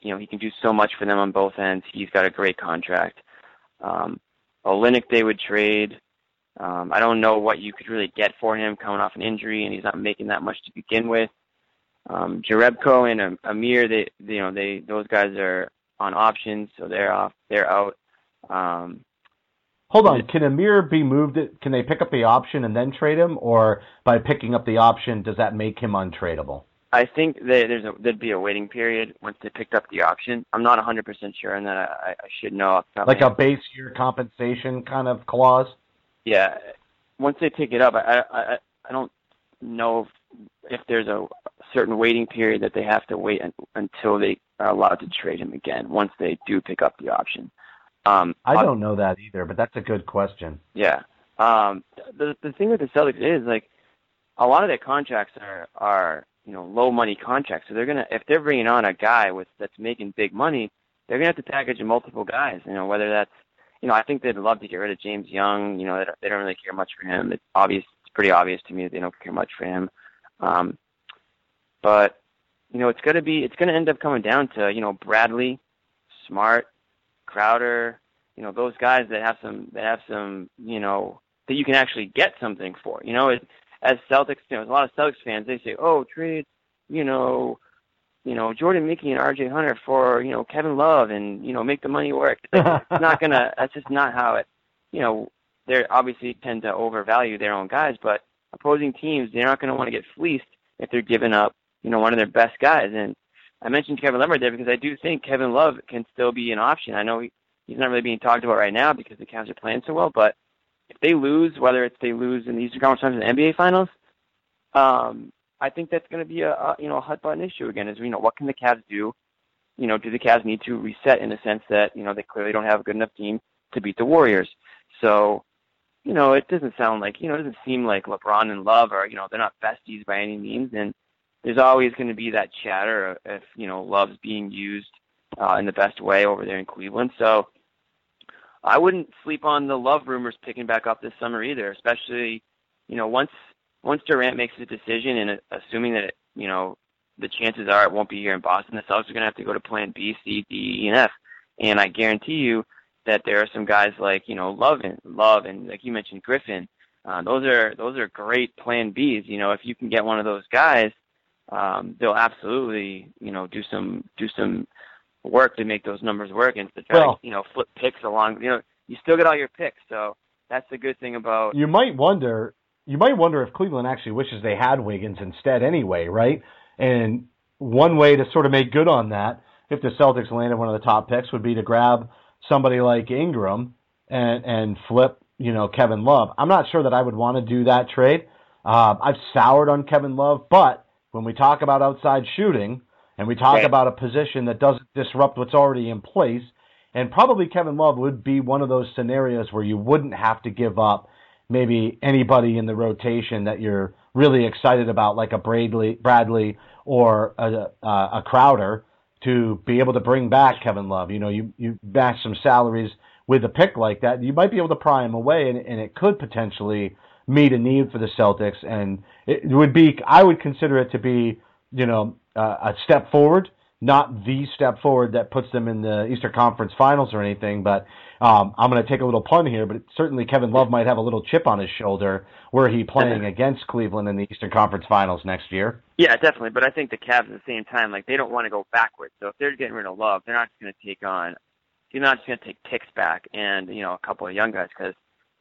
D: you know, he can do so much for them on both ends. He's got a great contract. Um, Olynyk they would trade. Um, I don't know what you could really get for him coming off an injury, and he's not making that much to begin with. Um, Jerebko and Amir, they, you know, they those guys are on options, so they're off, they're out. Um,
C: Hold on, can Amir be moved? Can they pick up the option and then trade him, or by picking up the option, does that make him untradeable?
D: I think there's a, there'd be a waiting period once they picked up the option. I'm not 100% sure, and that I, I should know. Off the top of
C: Like a base year compensation kind of clause?
D: yeah. Once they pick it up, I I I don't know if, if there's a certain waiting period that they have to wait un, until they are allowed to trade him again. Once they do pick up the option. Um,
C: I don't know that either, but that's a good question.
D: Yeah. Um, the the thing with the Celtics is like a lot of their contracts are are you know low money contracts, so they're gonna if they're bringing on a guy with that's making big money, they're gonna have to package multiple guys. You know whether that's you know I think they'd love to get rid of James Young. You know they don't, they don't really care much for him. It's obvious. It's pretty obvious to me that they don't care much for him. Um, but you know it's gonna be it's gonna end up coming down to you know Bradley, Smart, Crowder, you know, those guys that have some that have some, you know, that you can actually get something for. You know, it, as Celtics, you know, a lot of Celtics fans, they say, "Oh, trade, you know, you know, Jordan Mickey and R.J. Hunter for, you know, Kevin Love, and you know, make the money work." It's, like, it's not gonna. That's just not how it. You know, they obviously tend to overvalue their own guys, but opposing teams, they're not going to want to get fleeced if they're giving up, you know, one of their best guys. And I mentioned Kevin Love there because I do think Kevin Love can still be an option. I know he, he's not really being talked about right now because the Cavs are playing so well, but if they lose, whether it's they lose in the Eastern Conference Finals and NBA Finals, um, I think that's going to be a, a you know a hot button issue again. Is you know what can the Cavs do? You know, do the Cavs need to reset in the sense that you know they clearly don't have a good enough team to beat the Warriors? So, you know, it doesn't sound like you know it doesn't seem like LeBron and Love are you know they're not besties by any means, and there's always going to be that chatter if you know Love's being used uh, in the best way over there in Cleveland. So I wouldn't sleep on the Love rumors picking back up this summer either, especially you know once once Durant makes his decision and uh, assuming that it, you know the chances are it won't be here in Boston, the Celtics are going to have to go to Plan B, C, D, E, and F. And I guarantee you that there are some guys like you know Love and Love and like you mentioned Griffin. Uh, those are those are great Plan Bs. You know, if you can get one of those guys, um, they'll absolutely you know do some do some work to make those numbers work and to try
C: Well-
D: to you know flip picks along. You know, you still get all your picks, so that's the good thing about
C: You might wonder. You might wonder if Cleveland actually wishes they had Wiggins instead, anyway, right? And one way to sort of make good on that, if the Celtics landed one of the top picks, would be to grab somebody like Ingram and and flip, you know, Kevin Love. I'm not sure that I would want to do that trade. Um, I've soured on Kevin Love, but when we talk about outside shooting and we talk
D: Right.
C: about a position that doesn't disrupt what's already in place, And probably Kevin Love would be one of those scenarios where you wouldn't have to give up maybe anybody in the rotation that you're really excited about, like a Bradley, Bradley or a, a Crowder, to be able to bring back Kevin Love. You know, you you match some salaries with a pick like that, you might be able to pry him away, and, and it could potentially meet a need for the Celtics. And it would be, I would consider it to be, you know, uh, a step forward, not the step forward that puts them in the Eastern Conference Finals or anything. But um, I'm going to take a little pun here, but certainly Kevin Love might have a little chip on his shoulder were he playing against Cleveland in the Eastern Conference Finals next year.
D: Yeah, definitely. But I think the Cavs at the same time, like they don't want to go backwards. So if they're getting rid of Love, they're not just going to take on you're not just going to take ticks back and you know a couple of young guys because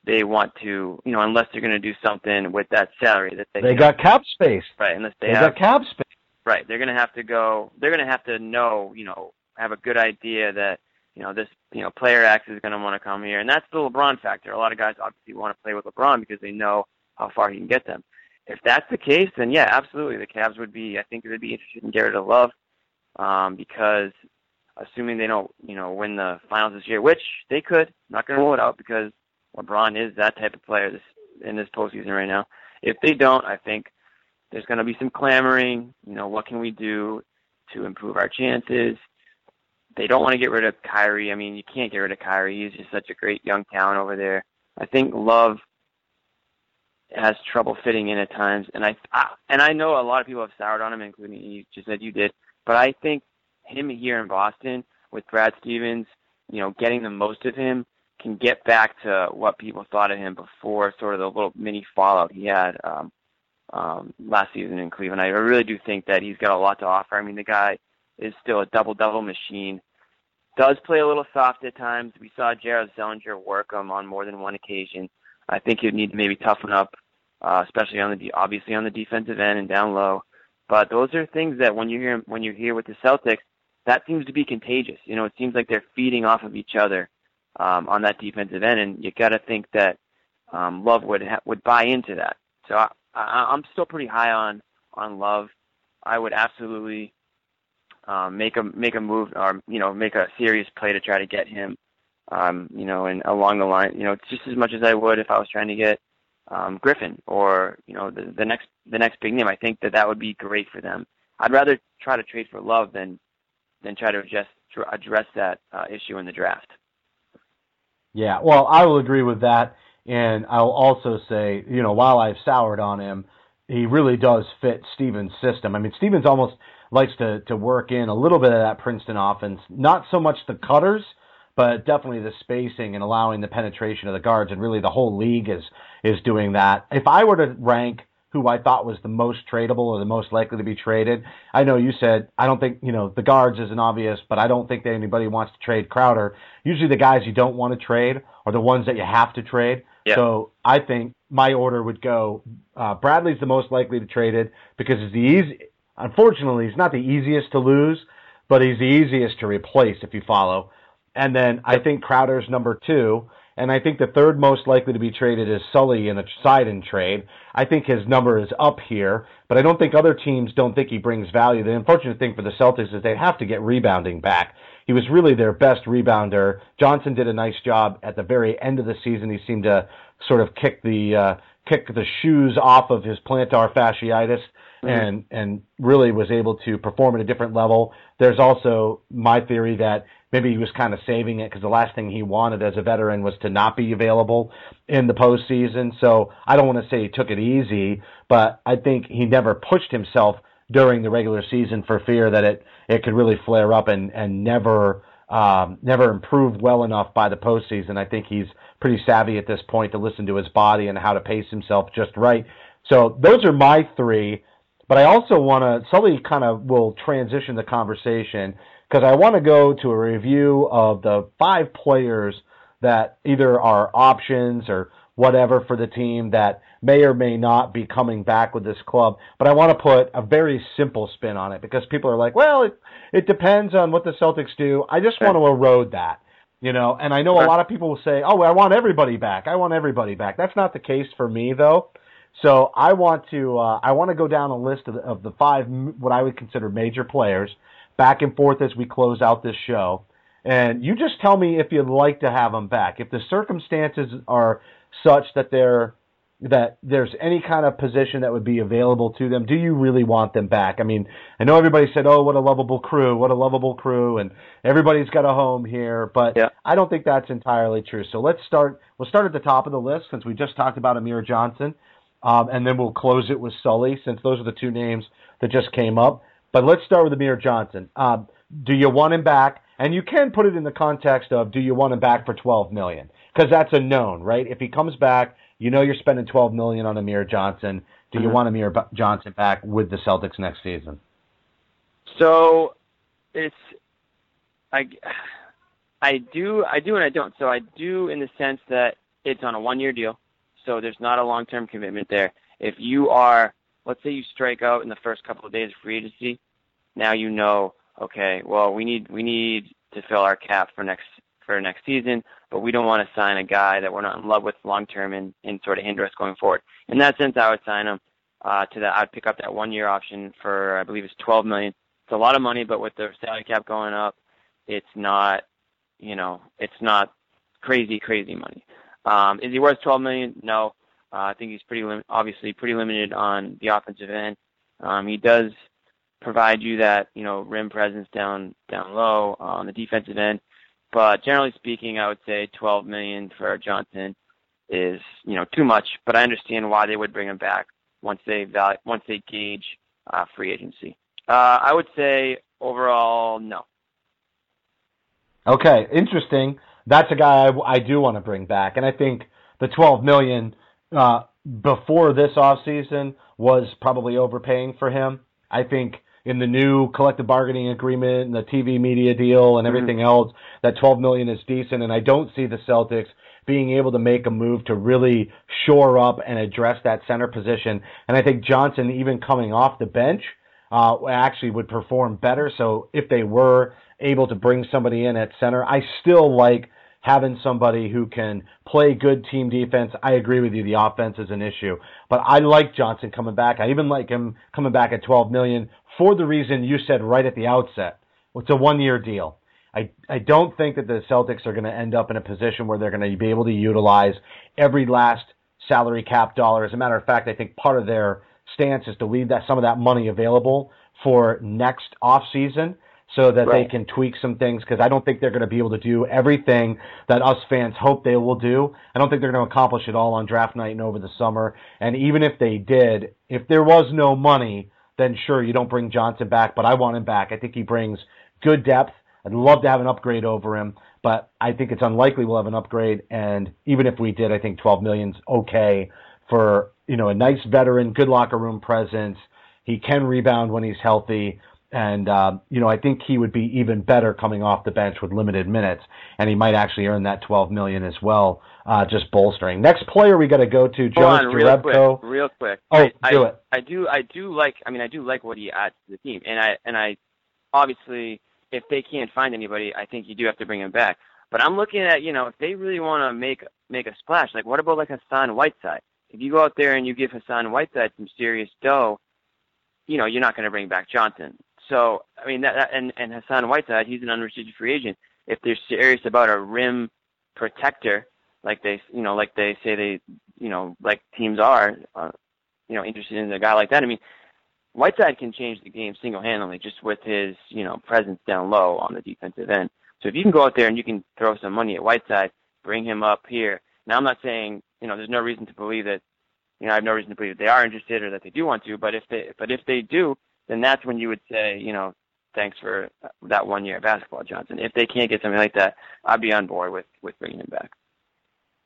D: they want to you know unless they're going to do something with that salary that they
C: they got cap space.
D: Right unless they,
C: they
D: have,
C: got cap space.
D: Right they're going to have to go they're going to have to know you know have a good idea that you know this you know player X is going to want to come here. And that's the LeBron factor. A lot of guys obviously want to play with LeBron because they know how far he can get them. If that's the case then yeah absolutely. The Cavs would be I think they'd be interested in Garrett Love um, because assuming they don't, you know, win the finals this year, which they could. I'm not going to rule it out because LeBron is that type of player this in this postseason right now. If they don't, I think there's going to be some clamoring. You know, what can we do to improve our chances? They don't want to get rid of Kyrie. I mean, you can't get rid of Kyrie. He's just such a great young talent over there. I think Love has trouble fitting in at times, and I, I and I know a lot of people have soured on him, including you just said you did. But I think him here in Boston with Brad Stevens, you know, getting the most of him can get back to what people thought of him before sort of the little mini fallout he had um, um, last season in Cleveland. I really do think that he's got a lot to offer. I mean, the guy is still a double-double machine. Does play a little soft at times. We saw Jared Sullinger work him on more than one occasion. I think he'd need to maybe toughen up, uh, especially on the obviously on the defensive end and down low. But those are things that when you hear when you hear with the Celtics, that seems to be contagious. You know, it seems like they're feeding off of each other um, on that defensive end, and you got to think that um, Love would ha- would buy into that. So I, I, I'm still pretty high on on Love. I would absolutely um, make a make a move or you know make a serious play to try to get him. Um, you know, and along the line, you know, just as much as I would if I was trying to get um, Griffin or you know the, the next the next big name. I think that that would be great for them. I'd rather try to trade for Love than than try to address address that uh, issue in the draft.
C: Yeah, well, I will agree with that, and I'll also say, you know, while I've soured on him, he really does fit Stevens' system. I mean, Stevens almost likes to to work in a little bit of that Princeton offense, not so much the cutters, but definitely the spacing and allowing the penetration of the guards, and really the whole league is is doing that. If I were to rank who I thought was the most tradable or the most likely to be traded. I know you said I don't think you know the guards isn't obvious, but I don't think that anybody wants to trade Crowder. Usually the guys you don't want to trade are the ones that you have to trade.
D: Yeah.
C: So I think my order would go uh, Bradley's the most likely to trade it because it's the easy. Unfortunately, he's not the easiest to lose, but he's the easiest to replace if you follow. And then I think Crowder's number two and I think the third most likely to be traded is Sully in a sign-and-trade. I think his number is up here, but I don't think other teams don't think he brings value. The unfortunate thing for the Celtics is they'd have to get rebounding back. He was really their best rebounder. Johnson did a nice job at the very end of the season. He seemed to sort of kick the uh, kick the shoes off of his plantar fasciitis. Mm-hmm. and and really was able to perform at a different level. There's also my theory that maybe he was kind of saving it because the last thing he wanted as a veteran was to not be available in the postseason. So I don't want to say he took it easy, but I think he never pushed himself during the regular season for fear that it it could really flare up and and never um, never improve well enough by the postseason. I think he's pretty savvy at this point to listen to his body and how to pace himself just right. So those are my three. But I also want to, Sully kind of will transition the conversation because I want to go to a review of the five players that either are options or whatever for the team that may or may not be coming back with this club. But I want to put a very simple spin on it because people are like, well, it, it depends on what the Celtics do. I just want to erode that. You know, and I know a lot of people will say, "Oh, I want everybody back. I want everybody back." That's not the case for me, though. So I want to uh, I want to go down a list of the, of the five what I would consider major players back and forth as we close out this show. and you just tell me if you'd like to have them back. If the circumstances are such that they're that there's any kind of position that would be available to them, do you really want them back? I mean, I know everybody said, "Oh, what a lovable crew, what a lovable crew," and everybody's got a home here, but
D: Yeah.
C: I don't think that's entirely true. So let's start. We'll start at the top of the list since we just talked about Amir Johnson, um, and then we'll close it with Sully since those are the two names that just came up. But let's start with Amir Johnson. Um, do you want him back? And you can put it in the context of do you want him back for 12 million? Because that's a known, right? If he comes back, you know you're spending 12 million on Amir Johnson. Do you
D: Mhm.
C: want Amir B- Johnson back with the Celtics next season?
D: So it's I I do I do and I don't. So I do in the sense that it's on a one year deal, so there's not a long term commitment there. If you are let's say you strike out in the first couple of days of free agency, now you know, okay, well we need we need to fill our cap for next for next season, but we don't want to sign a guy that we're not in love with long term and, and sort of hinder us going forward. In that sense I would sign him uh to that I'd pick up that one year option for I believe it's twelve million it's a lot of money, but with the salary cap going up, it's not, you know, it's not crazy, crazy money. Um, is he worth 12 million? No. Uh, I think he's pretty lim- obviously pretty limited on the offensive end. Um, he does provide you that, you know, rim presence down down low on the defensive end, but generally speaking, I would say 12 million for Johnson is, you know, too much. But I understand why they would bring him back once they value, once they gauge uh, free agency. Uh, I would say overall, no.
C: Okay, interesting. That's a guy I, I do want to bring back, and I think the 12 million uh, before this offseason was probably overpaying for him. I think in the new collective bargaining agreement and the TV media deal and everything else, that 12 million is decent, and I don't see the Celtics being able to make a move to really shore up and address that center position. And I think Johnson, even coming off the bench, uh, actually would perform better. So if they were able to bring somebody in at center, I still like having somebody who can play good team defense. I agree with you. The offense is an issue, but I like Johnson coming back. I even like him coming back at 12 million for the reason you said right at the outset. It's a one year deal. I, I don't think that the Celtics are going to end up in a position where they're going to be able to utilize every last salary cap dollar. As a matter of fact, I think part of their stance is to leave that some of that money available for next off season so that
D: Right.
C: they can tweak some things because I don't think they're going to be able to do everything that us fans hope they will do. I don't think they're going to accomplish it all on draft night and over the summer. And even if they did, if there was no money, then sure you don't bring Johnson back, but I want him back. I think he brings good depth. I'd love to have an upgrade over him, but I think it's unlikely we'll have an upgrade. And even if we did, I think 12 million's okay for you know a nice veteran, good locker room presence. He can rebound when he's healthy, and uh, you know I think he would be even better coming off the bench with limited minutes, and he might actually earn that 12 million as well, uh, just bolstering. Next player we got to go to
D: Hold
C: Jonas
D: on, real quick, real quick.
C: Oh,
D: I,
C: do
D: I,
C: it.
D: I do, I do like. I mean, I do like what he adds to the team, and I, and I, obviously, if they can't find anybody, I think you do have to bring him back. But I'm looking at, you know, if they really want to make make a splash, like what about like Hassan Whiteside? If you go out there and you give Hassan Whiteside some serious dough, you know, you're not going to bring back Johnson. So, I mean, that, and and Hassan Whiteside, he's an unrestricted free agent. If they're serious about a rim protector, like they, you know, like they say they, you know, like teams are, uh, you know, interested in a guy like that. I mean, Whiteside can change the game single-handedly just with his, you know, presence down low on the defensive end. So if you can go out there and you can throw some money at Whiteside, bring him up here. Now I'm not saying, you know, there's no reason to believe that, you know, I have no reason to believe that they are interested or that they do want to. But if they, but if they do, then that's when you would say, you know, thanks for that one year of basketball, Johnson. If they can't get something like that, I'd be on board with with bringing him back.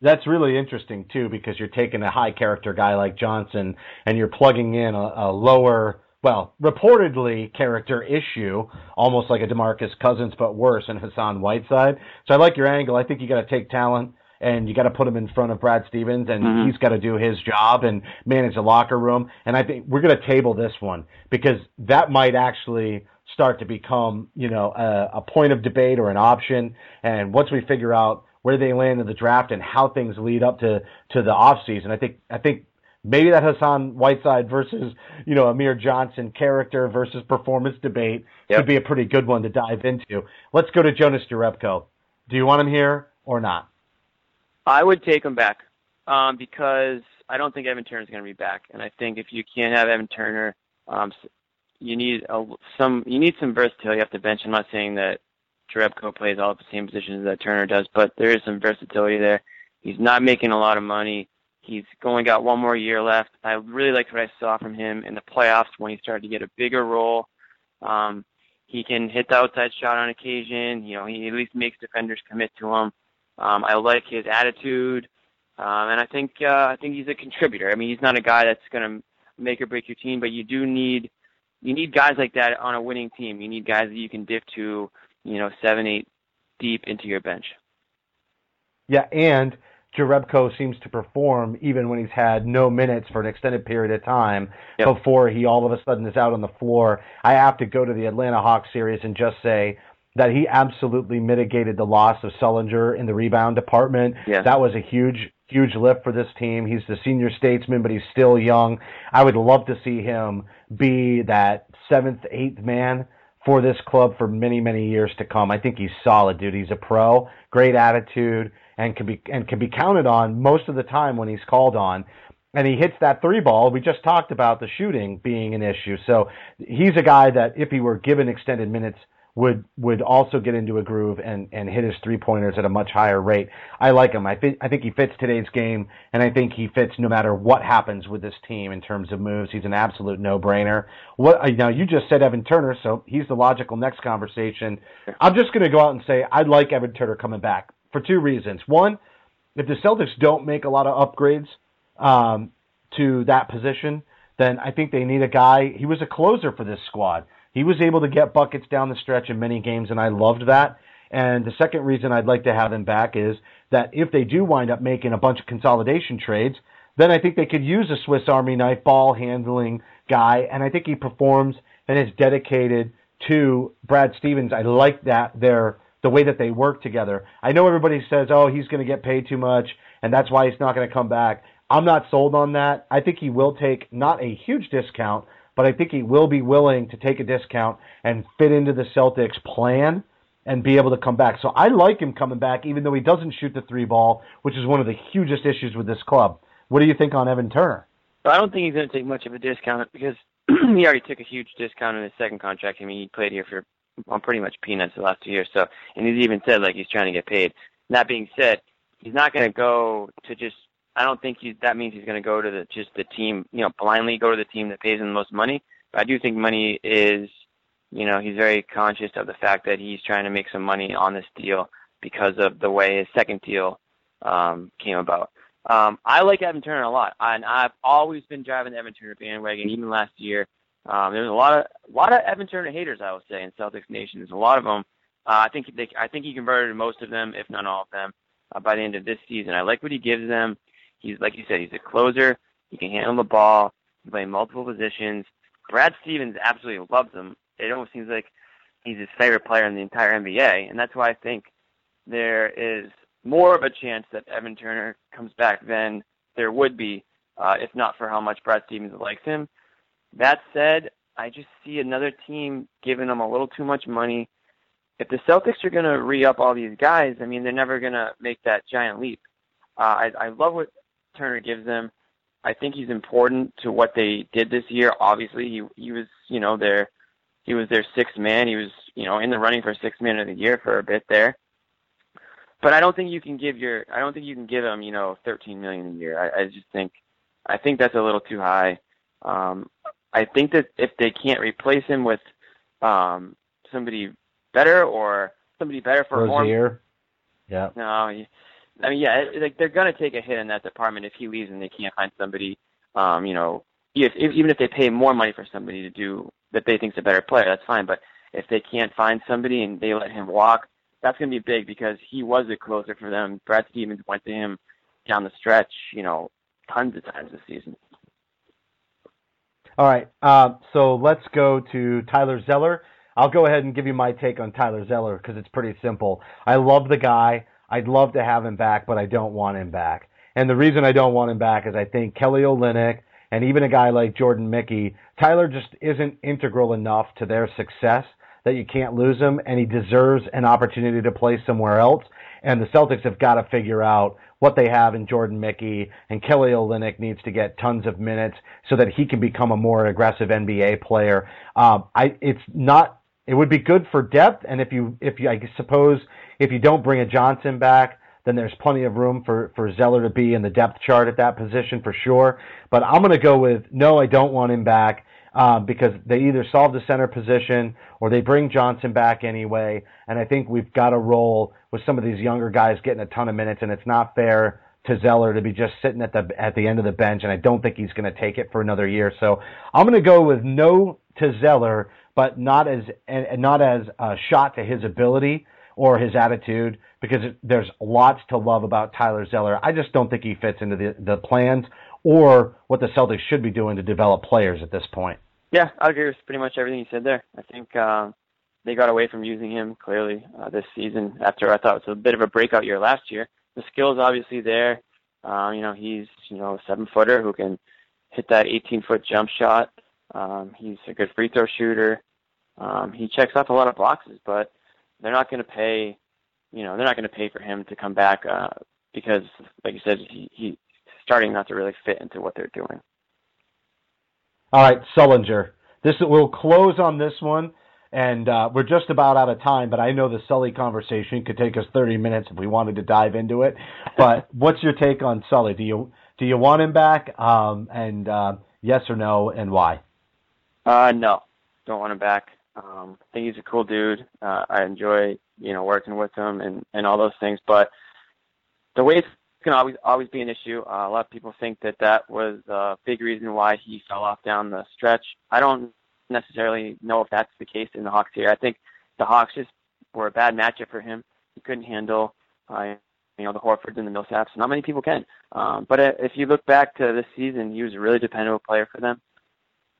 C: That's really interesting too, because you're taking a high character guy like Johnson and you're plugging in a, a lower, well, reportedly character issue, almost like a Demarcus Cousins, but worse, in Hassan Whiteside. So I like your angle. I think you got to take talent and you got to put him in front of Brad Stevens, and
D: Mhm.
C: he's got to do his job and manage the locker room. And I think we're going to table this one because that might actually start to become, you know, a, a point of debate or an option. And once we figure out where they land in the draft and how things lead up to to the off season, I think I think maybe that Hassan Whiteside versus you know Amir Johnson character versus performance debate
D: Yep.
C: could be a pretty good one to dive into. Let's go to Jonas Jerebko. Do you want him here or not?
D: I would take him back um, because I don't think Evan Turner's going to be back, and I think if you can't have Evan Turner, um, you need a, some you need some versatility off the bench. I'm not saying that Jerebko plays all the same positions that Turner does, but there is some versatility there. He's not making a lot of money. He's only got one more year left. I really liked what I saw from him in the playoffs when he started to get a bigger role. Um, he can hit the outside shot on occasion. You know, he at least makes defenders commit to him. Um, I like his attitude, um, and I think uh, I think he's a contributor. I mean, he's not a guy that's going to make or break your team, but you do need you need guys like that on a winning team. You need guys that you can dip to, you know, seven, eight deep into your bench.
C: Yeah, and Jerebko seems to perform even when he's had no minutes for an extended period of time
D: Yep.
C: before he all of a sudden is out on the floor. I have to go to the Atlanta Hawks series and just say that he absolutely mitigated the loss of Sullinger in the rebound department.
D: Yes.
C: That was a huge, huge lift for this team. He's the senior statesman, but he's still young. I would love to see him be that seventh, eighth man for this club for many, many years to come. I think he's solid, dude. He's a pro, great attitude, and can be and can be counted on most of the time when he's called on. And he hits that three ball. We just talked about the shooting being an issue. So he's a guy that if he were given extended minutes would would also get into a groove and and hit his three pointers at a much higher rate. I like him. I think I think he fits today's game, and I think he fits no matter what happens with this team in terms of moves. He's an absolute no brainer. What uh, now? You just said Evan Turner, so he's the logical next conversation. I'm just going to go out and say I'd like Evan Turner coming back for two reasons. One, if the Celtics don't make a lot of upgrades um, to that position, then I think they need a guy. He was a closer for this squad. He was able to get buckets down the stretch in many games, and I loved that. And the second reason I'd like to have him back is that if they do wind up making a bunch of consolidation trades, then I think they could use a Swiss Army knife ball handling guy, and I think he performs and is dedicated to Brad Stevens. I like that their the way that they work together. I know everybody says, "Oh, he's going to get paid too much, and that's why he's not going to come back." I'm not sold on that. I think he will take not a huge discount, but I think he will be willing to take a discount and fit into the Celtics plan and be able to come back. So I like him coming back, even though he doesn't shoot the three ball, which is one of the hugest issues with this club. What do you think on Evan Turner?
D: I don't think he's going to take much of a discount because he already took a huge discount in his second contract. I mean, he played here for well, pretty much peanuts the last two years. So, and he's even said like he's trying to get paid. That being said, he's not going to go to just. I don't think he, that means he's going to go to the just the team. You know, blindly go to the team that pays him the most money. But I do think money is. You know, he's very conscious of the fact that he's trying to make some money on this deal because of the way his second deal um, came about. Um, I like Evan Turner a lot, and I've always been driving the Evan Turner bandwagon. Even last year, um, there's a lot of a lot of Evan Turner haters, I would say, in Celtics Nation. There's a lot of them. Uh, I think they, I think he converted most of them, if not all of them, uh, by the end of this season. I like what he gives them. He's like you said, he's a closer. He can handle the ball. He can play multiple positions. Brad Stevens absolutely loves him. It almost seems like he's his favorite player in the entire NBA, and that's why I think there is more of a chance that Evan Turner comes back than there would be uh, if not for how much Brad Stevens likes him. That said, I just see another team giving him a little too much money. If the Celtics are going to re-up all these guys, I mean, they're never going to make that giant leap. Uh, I, I love what Turner gives them. I think he's important to what they did this year. Obviously, he he was, you know, their he was their sixth man. He was, you know, in the running for sixth man of the year for a bit there but I don't think you can give your I don't think you can give him you know 13 million a year. I, I just think I think that's a little too high. Um, I think that if they can't replace him with um, somebody better or somebody better for more,
C: Rozier. Yeah.
D: no, I mean yeah, like they're gonna take a hit in that department if he leaves and they can't find somebody. Um, you know, if, if even if they pay more money for somebody to do that they think's a better player, that's fine. But if they can't find somebody and they let him walk, that's going to be big because he was a closer for them. Brad Stevens went to him down the stretch, you know, tons of times this season.
C: All right. Uh, so let's go to Tyler Zeller. I'll go ahead and give you my take on Tyler Zeller because it's pretty simple. I love the guy. I'd love to have him back, but I don't want him back. And the reason I don't want him back is I think Kelly Olynyk and even a guy like Jordan Mickey, Tyler just isn't integral enough to their success that you can't lose him, and he deserves an opportunity to play somewhere else. And the Celtics have got to figure out what they have in Jordan Mickey, and Kelly Olynyk needs to get tons of minutes so that he can become a more aggressive NBA player. Um, I, it's not. It would be good for depth, and if you, if you, I suppose, if you don't bring a Johnson back, then there's plenty of room for for Zeller to be in the depth chart at that position for sure. But I'm going to go with no. I don't want him back um, because they either solve the center position or they bring Johnson back anyway. And I think we've got to roll with some of these younger guys getting a ton of minutes, and it's not fair to Zeller to be just sitting at the at the end of the bench, and I don't think he's going to take it for another year. So I'm going to go with no to Zeller, but not as and not as a shot to his ability or his attitude because there's lots to love about Tyler Zeller. I just don't think he fits into the the plans or what the Celtics should be doing to develop players at this point.
D: Yeah, I agree with pretty much everything you said there. I think uh, they got away from using him clearly uh, this season after I thought it was a bit of a breakout year last year. The skill is obviously there. Uh, you know, he's you know a seven footer who can hit that 18 foot jump shot. Um, he's a good free throw shooter. Um, he checks off a lot of boxes, but they're not going to pay. You know, they're not going to pay for him to come back uh, because, like you said, he, he starting not to really fit into what they're doing.
C: All right, Sullinger. This we'll close on this one, and uh, we're just about out of time. But I know the Sully conversation could take us 30 minutes if we wanted to dive into it. But what's your take on Sully? Do you do you want him back? Um, and uh, yes or no, and why?
D: Uh, no, don't want him back. Um, I think he's a cool dude. Uh, I enjoy you know working with him and and all those things. But the it's can always always be an issue. Uh, a lot of people think that that was a big reason why he fell off down the stretch. I don't necessarily know if that's the case in the Hawks here. I think the Hawks just were a bad matchup for him. He couldn't handle, uh, you know, the Horfords and the Millsaps. Not many people can. Um, but uh, if you look back to this season, he was a really dependable player for them.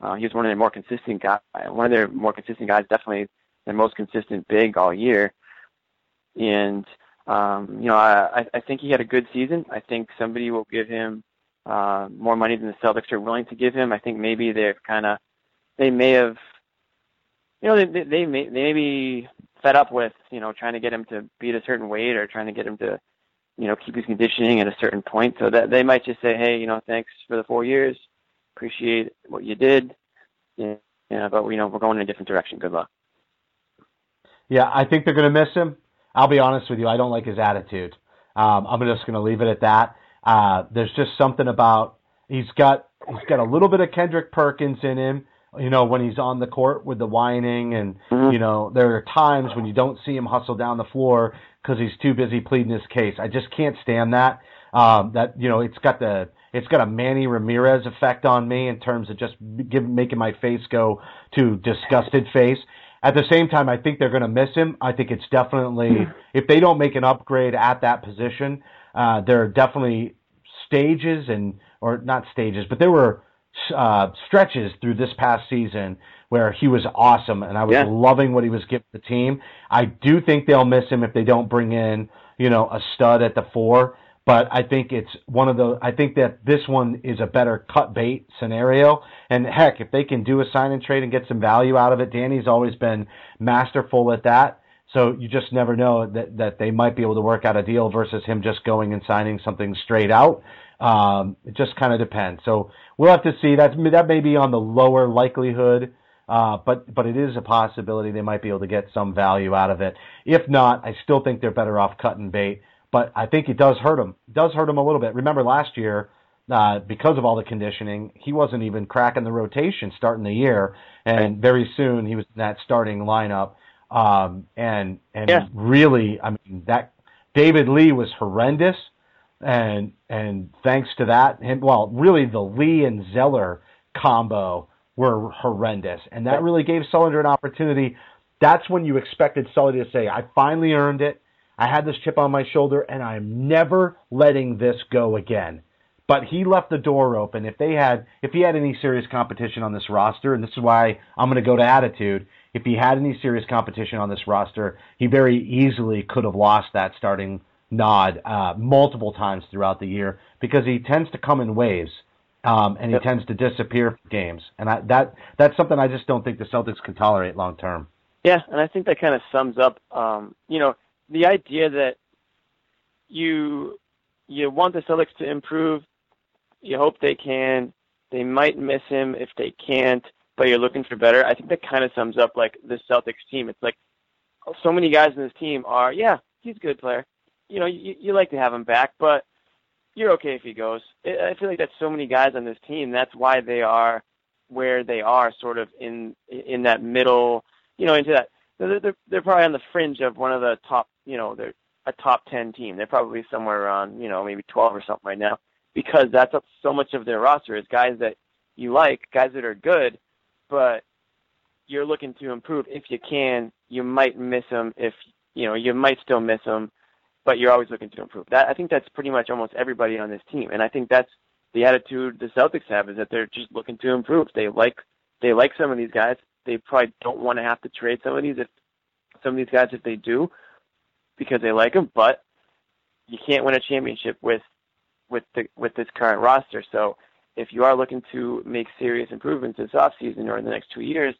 D: Uh, he was one of their more consistent guys. One of their more consistent guys, definitely their most consistent big all year. And um, you know, I, I think he had a good season. I think somebody will give him uh, more money than the Celtics are willing to give him. I think maybe they've kind of, they may have, you know, they they may they may be fed up with you know trying to get him to be at a certain weight or trying to get him to, you know, keep his conditioning at a certain point. So that they might just say, hey, you know, thanks for the four years, appreciate what you did, yeah, yeah but you know we're going in a different direction. Good luck.
C: Yeah, I think they're going to miss him. I'll be honest with you, I don't like his attitude. Um, I'm just going to leave it at that. Uh, there's just something about he's got he's got a little bit of Kendrick Perkins in him. You know, when he's on the court with the whining, and
D: Mm-hmm.
C: you know, there are times when you don't see him hustle down the floor because he's too busy pleading his case. I just can't stand that. Um, that you know, it's got the it's got a Manny Ramirez effect on me in terms of just give, making my face go to disgusted face. At the same time, I think they're going to miss him. I think it's definitely if they don't make an upgrade at that position, uh, there are definitely stages and or not stages, but there were uh, stretches through this past season where he was awesome, and I was
D: Yeah.
C: loving what he was giving the team. I do think they'll miss him if they don't bring in you know a stud at the four. But I think it's one of the. I think that this one is a better cut bait scenario. And heck, if they can do a sign and trade and get some value out of it, Danny's always been masterful at that. So you just never know that that they might be able to work out a deal versus him just going and signing something straight out. Um, it just kind of depends. So we'll have to see. That that may be on the lower likelihood, uh, but but it is a possibility they might be able to get some value out of it. If not, I still think they're better off cutting bait. But I think it does hurt him. It does hurt him a little bit. Remember last year, uh, because of all the conditioning, he wasn't even cracking the rotation starting the year, and very soon he was in that starting lineup. Um, and and
D: Yeah.
C: really, I mean that David Lee was horrendous, and and thanks to that, him well, really the Lee and Zeller combo were horrendous, and that really gave Sullinger an opportunity. That's when you expected Sully to say, "I finally earned it. I had this chip on my shoulder, and I'm never letting this go again." But he left the door open. If they had, if he had any serious competition on this roster, and this is why I'm going to go to attitude. If he had any serious competition on this roster, he very easily could have lost that starting nod uh, multiple times throughout the year because he tends to come in waves. Um, and he
D: Yep.
C: tends to disappear from games, and I, that that's something I just don't think the Celtics can tolerate long term.
D: Yeah, and I think that kind of sums up, um, you know, the idea that you you want the Celtics to improve. You hope they can. They might miss him if they can't, but you're looking for better. I think that kind of sums up like the Celtics team. It's like so many guys in this team are, yeah, he's a good player. You know, you, you like to have him back, but you're okay if he goes. I feel like that's so many guys on this team. That's why they are where they are, sort of in in that middle, you know, into that. They're, they're, they're probably on the fringe of one of the top, you know, they're a top 10 team. They're probably somewhere around, you know, maybe 12 or something right now because that's up so much of their roster is guys that you like, guys that are good, but you're looking to improve if you can. You might miss them if, you know, you might still miss them, but you're always looking to improve. That I think that's pretty much almost everybody on this team, and I think that's the attitude the Celtics have is that they're just looking to improve. They like they like some of these guys. They probably don't want to have to trade some of these if some of these guys if they do because they like them, but you can't win a championship with with the with this current roster. So if you are looking to make serious improvements this offseason or in the next two years,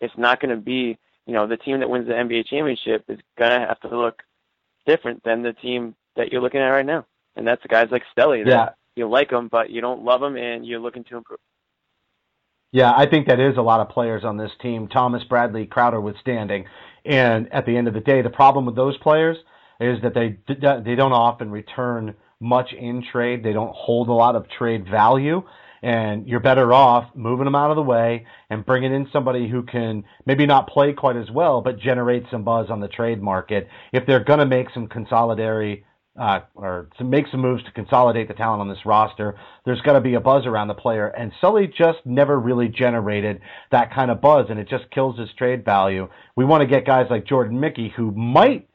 D: it's not going to be you know the team that wins the NBA championship is going to have to look different than the team that you're looking at right now, and that's the guys like Stelly. That
C: Yeah.
D: you like them, but you don't love them, and you're looking to improve.
C: Yeah, I think that is a lot of players on this team, Thomas, Bradley, Crowder withstanding. And at the end of the day, the problem with those players is that they they don't often return much in trade. They don't hold a lot of trade value. And you're better off moving them out of the way and bringing in somebody who can maybe not play quite as well, but generate some buzz on the trade market. If they're going to make some consolidatory uh, or to make some moves to consolidate the talent on this roster, there's got to be a buzz around the player. And Sully just never really generated that kind of buzz, and it just kills his trade value. We want to get guys like Jordan Mickey who might,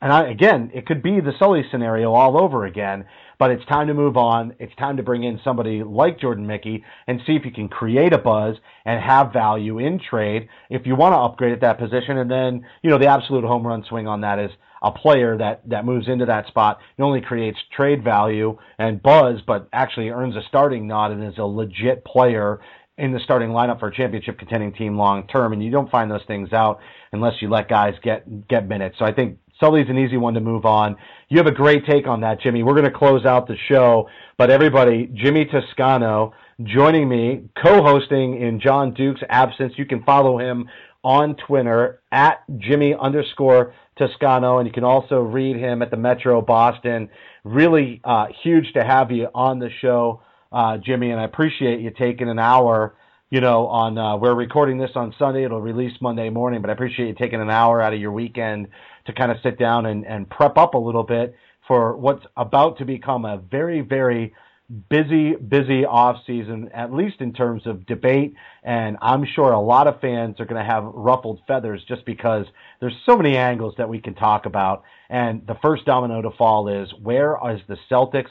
C: and I, again, it could be the Sully scenario all over again. But it's time to move on. It's time to bring in somebody like Jordan Mickey and see if you can create a buzz and have value in trade if you want to upgrade at that position. And then, you know, the absolute home run swing on that is a player that, that moves into that spot not only creates trade value and buzz, but actually earns a starting nod and is a legit player in the starting lineup for a championship contending team long term. And you don't find those things out unless you let guys get get minutes. So I think Sully's an easy one to move on. You have a great take on that, Jimmy. We're going to close out the show, but everybody, Jimmy Toscano joining me, co-hosting in John Duke's absence. You can follow him on Twitter at Jimmy underscore Toscano, and you can also read him at the Metro Boston. Really uh, huge to have you on the show, uh, Jimmy, and I appreciate you taking an hour. You know, on uh, we're recording this on Sunday. It'll release Monday morning, but I appreciate you taking an hour out of your weekend to kind of sit down and, and prep up a little bit for what's about to become a very, very busy, busy off season, at least in terms of debate. And I'm sure a lot of fans are going to have ruffled feathers just because there's so many angles that we can talk about. And the first domino to fall is where is the Celtics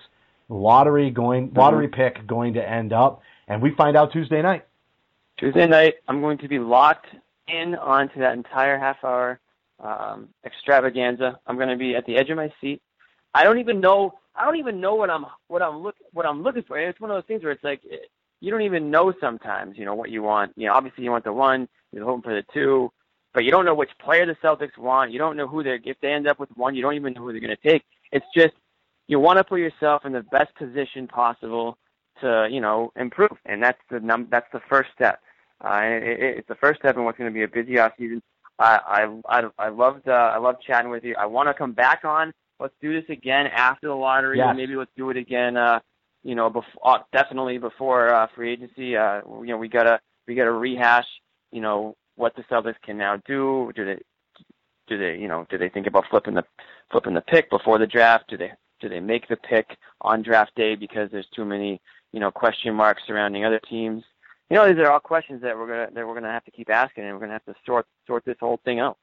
C: lottery going, lottery pick going to end up? And we find out Tuesday night.
D: Tuesday night, I'm going to be locked in onto that entire half hour um, extravaganza. I'm going to be at the edge of my seat. I don't even know. I don't even know what I'm what I'm look what I'm looking for. And it's one of those things where it's like eh, you don't even know sometimes. You know what you want. You know, obviously you want the one. You're hoping for the two, but you don't know which player the Celtics want. You don't know who they're. If they end up with one, you don't even know who they're going to take. It's just you want to put yourself in the best position possible to you know improve, and that's the num that's the first step. Uh, and it, it, it's the first step in what's going to be a busy off season. I I I, I loved uh, I love chatting with you. I want to come back on. Let's do this again after the lottery.
C: Yes.
D: and Maybe let's do it again. Uh, you know, before uh, definitely before uh, free agency. Uh, you know, we gotta we gotta rehash. You know what the Celtics can now do. Do they do they you know do they think about flipping the flipping the pick before the draft? Do they do they make the pick on draft day because there's too many you know question marks surrounding other teams? You know, these are all questions that we're gonna that we're gonna have to keep asking, and we're gonna have to sort sort this whole thing out.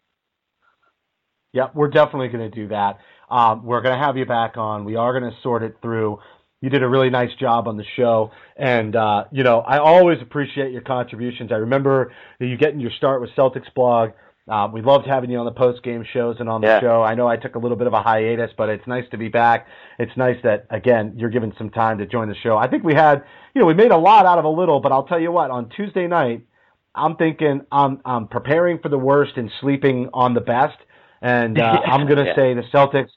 C: Yeah, we're definitely going to do that. Um, we're going to have you back on. We are going to sort it through. You did a really nice job on the show, and uh, you know I always appreciate your contributions. I remember you getting your start with Celtics blog Uh, we loved having you on the post game shows and on the
D: Yeah.
C: show. I know I took a little bit of a hiatus, but it's nice to be back. It's nice that again you're given some time to join the show. I think we had, you know, we made a lot out of a little, but I'll tell you what, on Tuesday night, I'm thinking I'm I'm preparing for the worst and sleeping on the best, and uh,
D: Yeah,
C: I'm gonna
D: yeah.
C: say the Celtics.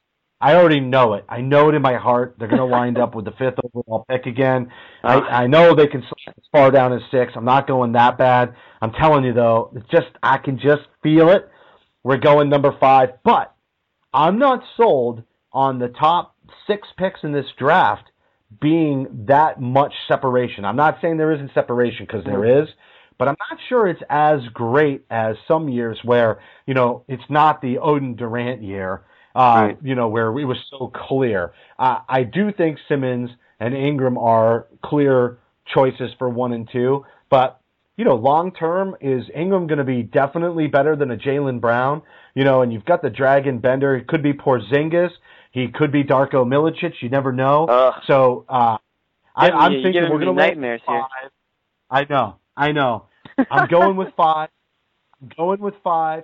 C: I already know it. I know it in my heart. They're gonna wind up with the fifth overall pick again. I,
D: Uh.
C: I know they can slide as far down as six. I'm not going that bad. I'm telling you though, it's just I can just feel it. We're going number five, but I'm not sold on the top six picks in this draft being that much separation. I'm not saying there isn't separation because there is, but I'm not sure it's as great as some years where you know it's not the Oden Durant year. Uh,
D: Right.
C: You know where it was so clear. Uh, I do think Simmons and Ingram are clear choices for one and two, but you know, long term, is Ingram going to be definitely better than a Jaylen Brown? You know, and you've got the Dragan Bender. It could be Porzingis. He could be Darko Milicic. You never know.
D: Ugh.
C: so uh, I,
D: you're
C: thinking we're going to
D: nightmares here.
C: I know. I know. I'm going with five. I'm going with five.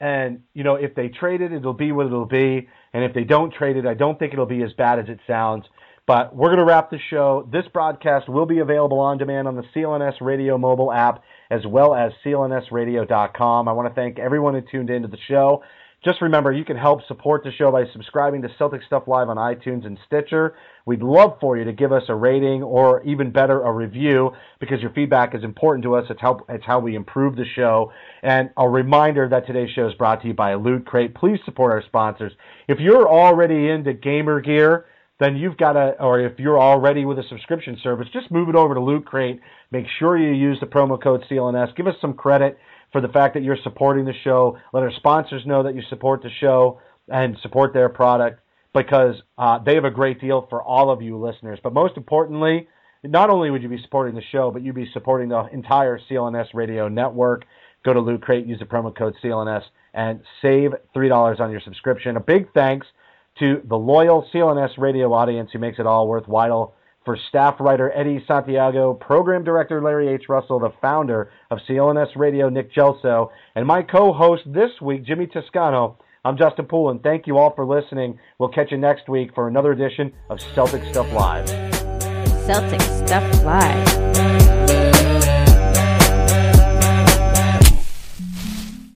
C: And you know, if they trade it, it'll be what it'll be. And if they don't trade it, I don't think it'll be as bad as it sounds. But we're going to wrap the show. This broadcast will be available on demand on the CLNS Radio mobile app as well as clnsradio.com. I want to thank everyone who tuned into the show. Just remember, you can help support the show by subscribing to Celtic Stuff Live on iTunes and Stitcher. We'd love for you to give us a rating or even better, a review because your feedback is important to us. It's how, it's how we improve the show. And a reminder that today's show is brought to you by Loot Crate. Please support our sponsors. If you're already into gamer gear, then you've got to, or if you're already with a subscription service, just move it over to Loot Crate. Make sure you use the promo code CLNS. Give us some credit for the fact that you're supporting the show. Let our sponsors know that you support the show and support their product because uh, they have a great deal for all of you listeners. But most importantly, not only would you be supporting the show, but you'd be supporting the entire CLNS radio network. Go to Loot Crate, use the promo code CLNS, and save $3 on your subscription. A big thanks to the loyal CLNS radio audience who makes it all worthwhile. For staff writer Eddie Santiago, program director Larry H. Russell, the founder of CLNS Radio, Nick Gelso, and my co-host this week, Jimmy Toscano, I'm Justin Poulin. Thank you all for listening. We'll catch you next week for another edition of Celtic Stuff Live.
A: Celtic Stuff Live.